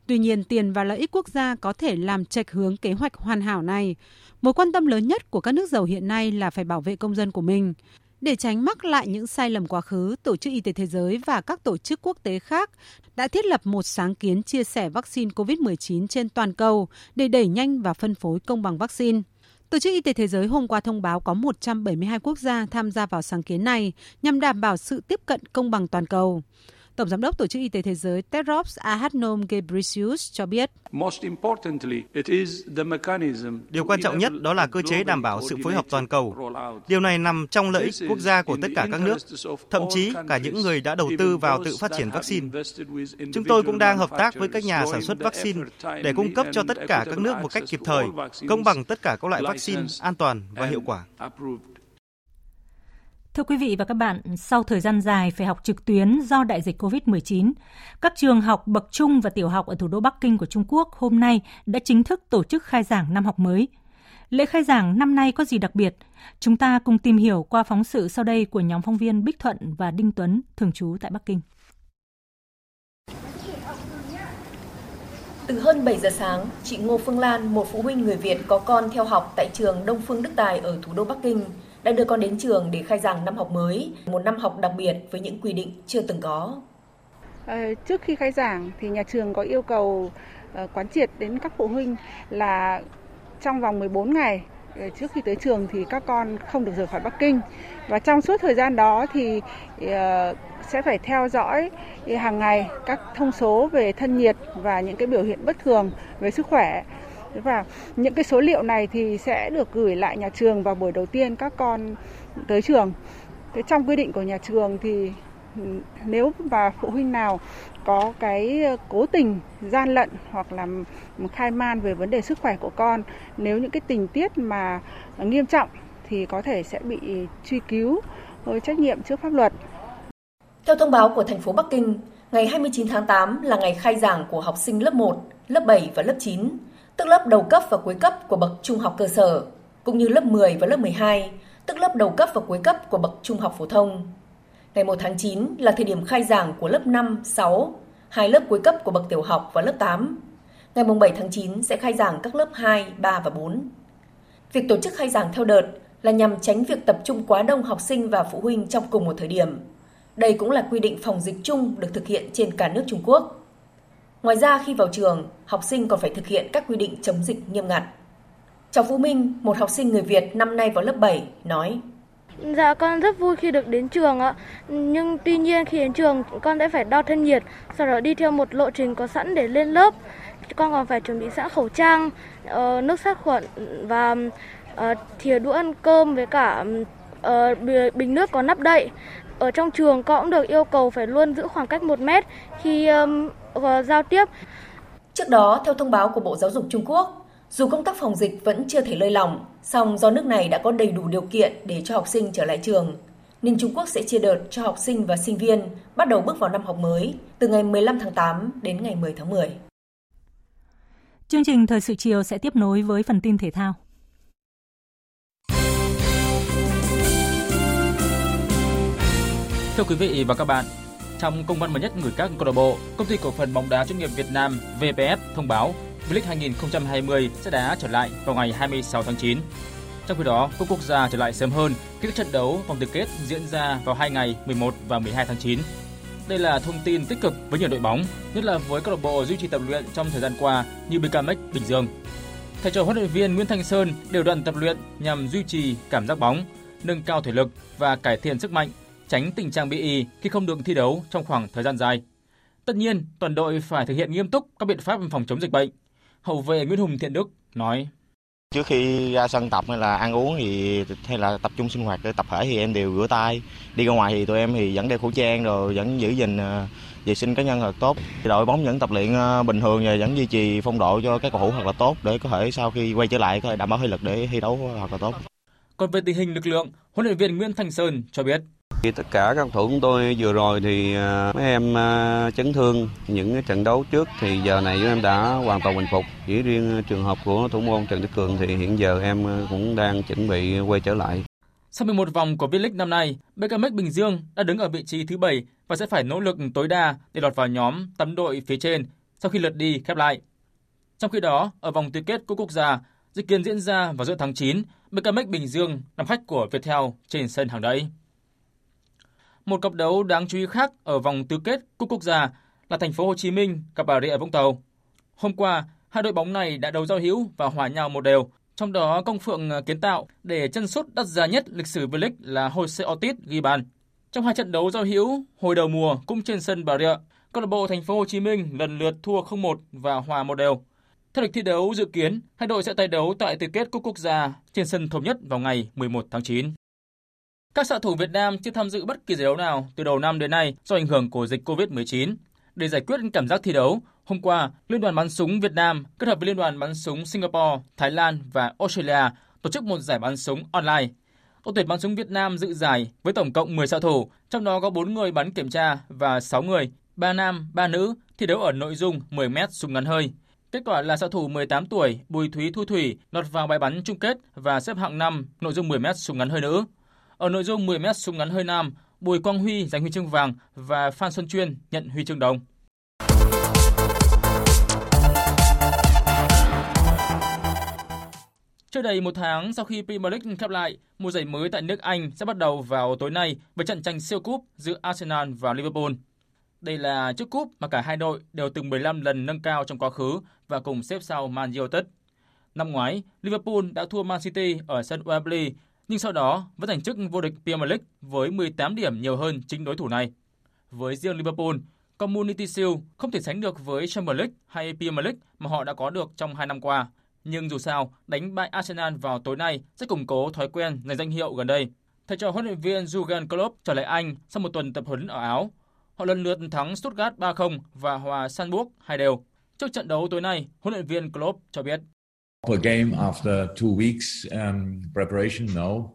Tuy nhiên, tiền và lợi ích quốc gia có thể làm chệch hướng kế hoạch hoàn hảo này. Mối quan tâm lớn nhất của các nước giàu hiện nay là phải bảo vệ công dân của mình. Để tránh mắc lại những sai lầm quá khứ, Tổ chức Y tế Thế giới và các tổ chức quốc tế khác đã thiết lập một sáng kiến chia sẻ vaccine COVID-19 trên toàn cầu để đẩy nhanh và phân phối công bằng vaccine. Tổ chức Y tế Thế giới hôm qua thông báo có 172 quốc gia tham gia vào sáng kiến này nhằm đảm bảo sự tiếp cận công bằng toàn cầu. Tổng giám đốc Tổ chức Y tế Thế giới Tedros Adhanom Ghebreyesus cho biết. Điều quan trọng nhất đó là cơ chế đảm bảo sự phối hợp toàn cầu. Điều này nằm trong lợi ích quốc gia của tất cả các nước, thậm chí cả những người đã đầu tư vào tự phát triển vaccine. Chúng tôi cũng đang hợp tác với các nhà sản xuất vaccine để cung cấp cho tất cả các nước một cách kịp thời, công bằng tất cả các loại vaccine an toàn và hiệu quả. Thưa quý vị và các bạn, sau thời gian dài phải học trực tuyến do đại dịch COVID-19, các trường học bậc trung và tiểu học ở thủ đô Bắc Kinh của Trung Quốc hôm nay đã chính thức tổ chức khai giảng năm học mới. Lễ khai giảng năm nay có gì đặc biệt? Chúng ta cùng tìm hiểu qua phóng sự sau đây của nhóm phóng viên Bích Thuận và Đinh Tuấn, thường trú tại Bắc Kinh. Từ hơn 7 giờ sáng, chị Ngô Phương Lan, một phụ huynh người Việt có con theo học tại trường Đông Phương Đức Tài ở thủ đô Bắc Kinh, đã đưa con đến trường để khai giảng năm học mới, một năm học đặc biệt với những quy định chưa từng có. À, trước khi khai giảng thì nhà trường có yêu cầu uh, quán triệt đến các phụ huynh là trong vòng 14 ngày ờ, trước khi tới trường thì các con không được rời khỏi Bắc Kinh và trong suốt thời gian đó thì sẽ phải theo dõi hàng ngày các thông số về thân nhiệt và những cái biểu hiện bất thường về sức khỏe và những cái số liệu này thì sẽ được gửi lại nhà trường vào buổi đầu tiên các con tới trường. Thế trong quy định của nhà trường thì ừ, nếu mà phụ huynh nào có cái ờ, cố tình gian lận hoặc là khai man về vấn đề sức khỏe của con, nếu những cái tình tiết mà nghiêm trọng thì có thể sẽ bị truy cứu trách nhiệm trước pháp luật. Theo thông báo của thành phố Bắc Kinh, ngày 29 tháng 8 là ngày khai giảng của học sinh lớp 1, lớp 7 và lớp 9 tức lớp đầu cấp và cuối cấp của bậc trung học cơ sở, cũng như lớp 10 và lớp 12, tức lớp đầu cấp và cuối cấp của bậc trung học phổ thông. Ngày 1 tháng 9 là thời điểm khai giảng của lớp 5, 6, hai lớp cuối cấp của bậc tiểu học và lớp 8. Ngày 7 tháng 9 sẽ khai giảng các lớp 2, 3 và 4. Việc tổ chức khai giảng theo đợt là nhằm tránh việc tập trung quá đông học sinh và phụ huynh trong cùng một thời điểm. Đây cũng là quy định phòng dịch chung được thực hiện trên cả nước Trung Quốc. Ngoài ra khi vào trường, học sinh còn phải thực hiện các quy định chống dịch nghiêm ngặt. Cháu Vũ Minh, một học sinh người Việt năm nay vào lớp 7, nói Dạ con rất vui khi được đến trường ạ. Nhưng tuy nhiên khi đến trường con sẽ phải đo thân nhiệt, sau đó đi theo một lộ trình có sẵn để lên lớp. Con còn phải chuẩn bị sẵn khẩu trang, ờ, nước sát khuẩn và ờ, thìa đũa ăn cơm với cả ờ, bình nước có nắp đậy. Ở trong trường con cũng được yêu cầu phải luôn giữ khoảng cách 1 mét khi giao tiếp. Trước đó, theo thông báo của Bộ Giáo dục Trung Quốc, dù công tác phòng dịch vẫn chưa thể lơi lỏng, song do nước này đã có đầy đủ điều kiện để cho học sinh trở lại trường, nên Trung Quốc sẽ chia đợt cho học sinh và sinh viên bắt đầu bước vào năm học mới từ ngày 15 tháng 8 đến ngày 10 tháng 10. Chương trình Thời sự chiều sẽ tiếp nối với phần tin thể thao. Thưa quý vị và các bạn, trong công văn mới nhất gửi các câu lạc bộ, công ty cổ phần bóng đá chuyên nghiệp Việt Nam VPF thông báo V-League 2020 sẽ đá trở lại vào ngày 26 tháng 9. Trong khi đó, cúp quốc gia trở lại sớm hơn khi các trận đấu vòng tứ kết diễn ra vào hai ngày 11 và 12 tháng 9. Đây là thông tin tích cực với nhiều đội bóng, nhất là với câu lạc bộ duy trì tập luyện trong thời gian qua như BKMX Bình Dương. Thầy trò huấn luyện viên Nguyễn Thanh Sơn đều đoàn tập luyện nhằm duy trì cảm giác bóng, nâng cao thể lực và cải thiện sức mạnh, tránh tình trạng bị y khi không được thi đấu trong khoảng thời gian dài. Tất nhiên, toàn đội phải thực hiện nghiêm túc các biện pháp phòng chống dịch bệnh, Hậu vệ Nguyễn Hùng Thiện Đức nói Trước khi ra sân tập hay là ăn uống thì hay là tập trung sinh hoạt để tập thể thì em đều rửa tay. Đi ra ngoài thì tụi em thì vẫn đeo khẩu trang rồi vẫn giữ gìn ờ, vệ sinh cá nhân thật tốt. Đội bóng vẫn tập luyện ờ, bình thường và vẫn duy trì phong độ cho các cầu thủ thật là tốt để có thể sau khi quay trở lại có thể đảm bảo thể lực để thi đấu thật là tốt. Còn về tình hình lực lượng, huấn luyện viên Nguyễn Thành Sơn cho biết khi tất cả các thủ của tôi vừa rồi thì à, mấy em à, chấn thương những cái trận đấu trước thì giờ này em đã hoàn toàn bình phục. Chỉ riêng à, trường hợp của thủ môn Trần Đức Cường thì hiện giờ em cũng đang chuẩn bị quay trở lại. Sau 11 vòng của V-League năm nay, BKMX Bình Dương đã đứng ở vị trí thứ 7 và sẽ phải nỗ lực tối đa để lọt vào nhóm tấm đội phía trên sau khi lượt đi khép lại. Trong khi đó, ở vòng tứ kết cúp quốc gia, dự kiến diễn ra vào giữa tháng 9, BKMX Bình Dương làm khách của Viettel trên sân hàng đẫy. Một cặp đấu đáng chú ý khác ở vòng tứ kết cúp quốc gia là thành phố Hồ Chí Minh gặp Bà Rịa Vũng Tàu. Hôm qua, hai đội bóng này đã đấu giao hữu và hòa nhau một đều. Trong đó công phượng à, kiến tạo để chân sút đắt giá nhất lịch sử V-League là Jose Ortiz ghi bàn. Trong hai trận đấu giao hữu hồi đầu mùa cũng trên sân Bà Rịa, câu lạc bộ Thành phố Hồ Chí Minh lần lượt thua 0-1 và hòa một đều. Theo lịch thi đấu dự kiến, hai đội sẽ tái đấu tại tứ kết cúp quốc gia trên sân thống nhất vào ngày 11 tháng 9. Các xạ thủ Việt Nam chưa tham dự bất kỳ giải đấu nào từ đầu năm đến nay do ảnh hưởng của dịch COVID-19. Để giải quyết cảm giác thi đấu, hôm qua, Liên đoàn bắn súng Việt Nam kết hợp với Liên đoàn bắn súng Singapore, Thái Lan và Australia tổ chức một giải bắn súng online. Đội tuyển bắn súng Việt Nam dự giải với tổng cộng 10 xạ thủ, trong đó có 4 người bắn kiểm tra và 6 người, 3 nam, 3 nữ thi đấu ở nội dung 10 m súng ngắn hơi. Kết quả là xạ thủ 18 tuổi Bùi Thúy Thu Thủy lọt vào bài bắn chung kết và xếp hạng 5 nội dung 10 m súng ngắn hơi nữ. Ở nội dung 10m súng ngắn hơi nam, Bùi Quang Huy giành huy chương vàng và Phan Xuân Chuyên nhận huy chương đồng. Chưa đầy một tháng sau khi Premier League khép lại, mùa giải mới tại nước Anh sẽ bắt đầu vào tối nay với trận tranh siêu cúp giữa Arsenal và Liverpool. Đây là chiếc cúp mà cả hai đội đều từng 15 lần nâng cao trong quá khứ và cùng xếp sau Man United. Năm ngoái, Liverpool đã thua Man City ở sân Wembley nhưng sau đó vẫn giành chức vô địch Premier League với 18 điểm nhiều hơn chính đối thủ này. Với riêng Liverpool, Community Shield không thể sánh được với Champions League hay Premier League mà họ đã có được trong hai năm qua. Nhưng dù sao, đánh bại Arsenal vào tối nay sẽ củng cố thói quen giành danh hiệu gần đây. Thầy trò huấn luyện viên Jurgen Klopp trở lại Anh sau một tuần tập huấn ở Áo. Họ lần lượt thắng Stuttgart 3-0 và hòa Sanburg 2 đều. Trước trận đấu tối nay, huấn luyện viên Klopp cho biết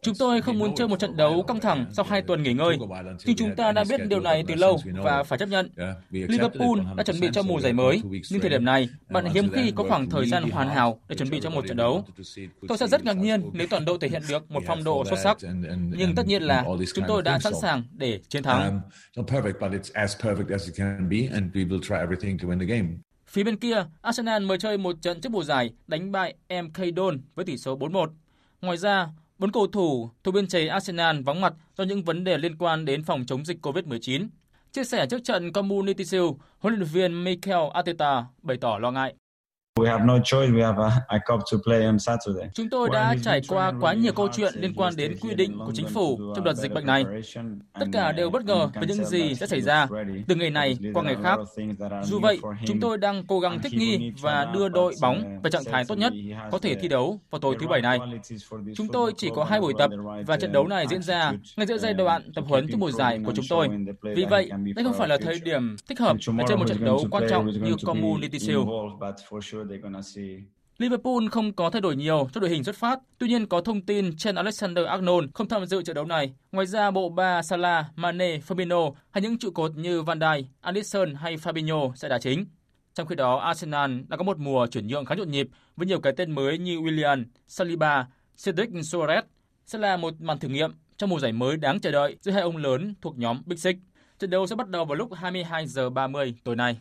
Chúng tôi không muốn chơi một trận đấu căng thẳng sau hai tuần nghỉ ngơi, nhưng chúng ta đã biết điều này từ lâu và phải chấp nhận. Liverpool đã chuẩn bị cho mùa giải mới, nhưng thời điểm này, bạn hiếm khi có khoảng thời gian hoàn hảo để chuẩn bị cho một trận đấu. Tôi sẽ rất ngạc nhiên nếu toàn đội thể hiện được một phong độ xuất sắc, nhưng tất nhiên là chúng tôi đã sẵn sàng để chiến thắng. Phía bên kia, Arsenal mới chơi một trận trước mùa giải đánh bại MK Don với tỷ số 4-1. Ngoài ra, Bốn cầu thủ thuộc biên chế Arsenal vắng mặt do những vấn đề liên quan đến phòng chống dịch COVID-19. Chia sẻ trước trận Community Shield, huấn luyện viên Mikel Arteta bày tỏ lo ngại. Chúng tôi đã trải qua quá nhiều câu chuyện liên quan đến quy định của chính phủ trong đợt dịch bệnh này. Tất cả đều bất ngờ về những gì sẽ xảy ra từ ngày này qua ngày khác. Dù vậy, chúng tôi đang cố gắng thích nghi và đưa đội bóng về trạng thái tốt nhất có thể thi đấu vào tối thứ Bảy này. Chúng tôi chỉ có hai buổi tập và trận đấu này diễn ra ngay giữa giai đoạn tập huấn cho mùa giải của chúng tôi. Vì vậy, đây không phải là thời điểm thích hợp để chơi một trận đấu quan trọng như Community Shield. Liverpool không có thay đổi nhiều cho đội hình xuất phát, tuy nhiên có thông tin trên Alexander Arnold không tham dự trận đấu này. Ngoài ra, bộ ba Salah, Mane, Firmino hay những trụ cột như Van Dijk, Alisson hay Fabinho sẽ đá chính. Trong khi đó, Arsenal đã có một mùa chuyển nhượng khá nhộn nhịp với nhiều cái tên mới như Willian, Saliba, Cedric Suarez sẽ là một màn thử nghiệm trong mùa giải mới đáng chờ đợi giữa hai ông lớn thuộc nhóm Big Six. Trận đấu sẽ bắt đầu vào lúc 22 giờ 30 tối nay.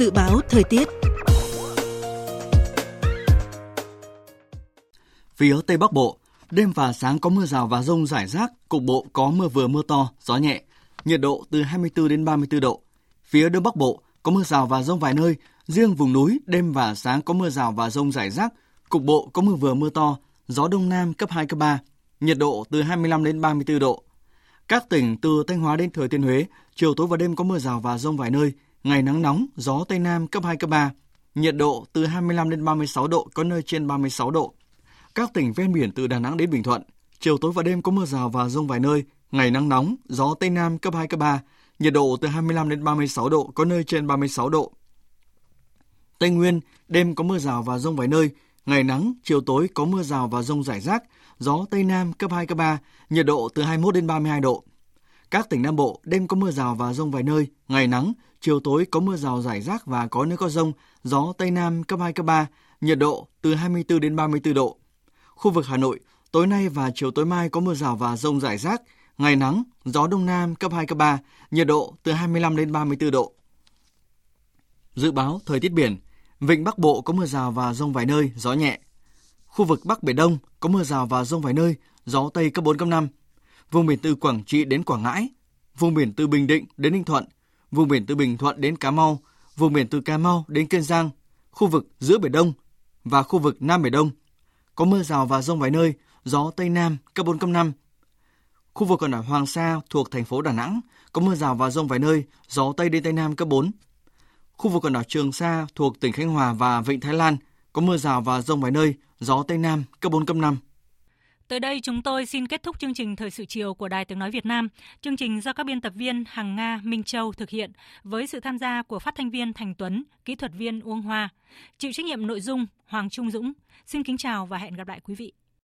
Dự báo thời tiết Phía Tây Bắc Bộ, đêm và sáng có mưa rào và rông rải rác, cục bộ có mưa vừa mưa to, gió nhẹ, nhiệt độ từ 24 đến 34 độ. Phía Đông Bắc Bộ có mưa rào và rông vài nơi, riêng vùng núi đêm và sáng có mưa rào và rông rải rác, cục bộ có mưa vừa mưa to, gió Đông Nam cấp 2, cấp 3, nhiệt độ từ 25 đến 34 độ. Các tỉnh từ Thanh Hóa đến Thừa Thiên Huế, chiều tối và đêm có mưa rào và rông vài nơi, ngày nắng nóng, gió Tây Nam cấp 2, cấp 3, nhiệt độ từ 25 đến 36 độ, có nơi trên 36 độ. Các tỉnh ven biển từ Đà Nẵng đến Bình Thuận, chiều tối và đêm có mưa rào và rông vài nơi, ngày nắng nóng, gió Tây Nam cấp 2, cấp 3, nhiệt độ từ 25 đến 36 độ, có nơi trên 36 độ. Tây Nguyên, đêm có mưa rào và rông vài nơi, ngày nắng, chiều tối có mưa rào và rông rải rác, gió Tây Nam cấp 2, cấp 3, nhiệt độ từ 21 đến 32 độ. Các tỉnh Nam Bộ, đêm có mưa rào và rông vài nơi, ngày nắng, chiều tối có mưa rào rải rác và có nơi có rông, gió Tây Nam cấp 2, cấp 3, nhiệt độ từ 24 đến 34 độ. Khu vực Hà Nội, tối nay và chiều tối mai có mưa rào và rông rải rác, ngày nắng, gió Đông Nam cấp 2, cấp 3, nhiệt độ từ 25 đến 34 độ. Dự báo thời tiết biển, Vịnh Bắc Bộ có mưa rào và rông vài nơi, gió nhẹ. Khu vực Bắc Biển Đông có mưa rào và rông vài nơi, gió Tây cấp 4, cấp 5. Vùng biển từ Quảng Trị đến Quảng Ngãi, vùng biển từ Bình Định đến Ninh Thuận, vùng biển từ Bình Thuận đến Cà Mau, vùng biển từ Cà Mau đến Kiên Giang, khu vực giữa Biển Đông và khu vực Nam Biển Đông. Có mưa rào và rông vài nơi, gió Tây Nam cấp 4, cấp 5. Khu vực quần đảo Hoàng Sa thuộc thành phố Đà Nẵng có mưa rào và rông vài nơi, gió Tây đến Tây Nam cấp 4. Khu vực quần đảo Trường Sa thuộc tỉnh Khánh Hòa và Vịnh Thái Lan có mưa rào và rông vài nơi, gió Tây Nam cấp 4, cấp 5. Tới đây chúng tôi xin kết thúc chương trình Thời sự chiều của Đài Tiếng Nói Việt Nam. Chương trình do các biên tập viên Hằng Nga, Minh Châu thực hiện với sự tham gia của phát thanh viên Thành Tuấn, kỹ thuật viên Uông Hoa. Chịu trách nhiệm nội dung Hoàng Trung Dũng. Xin kính chào và hẹn gặp lại quý vị.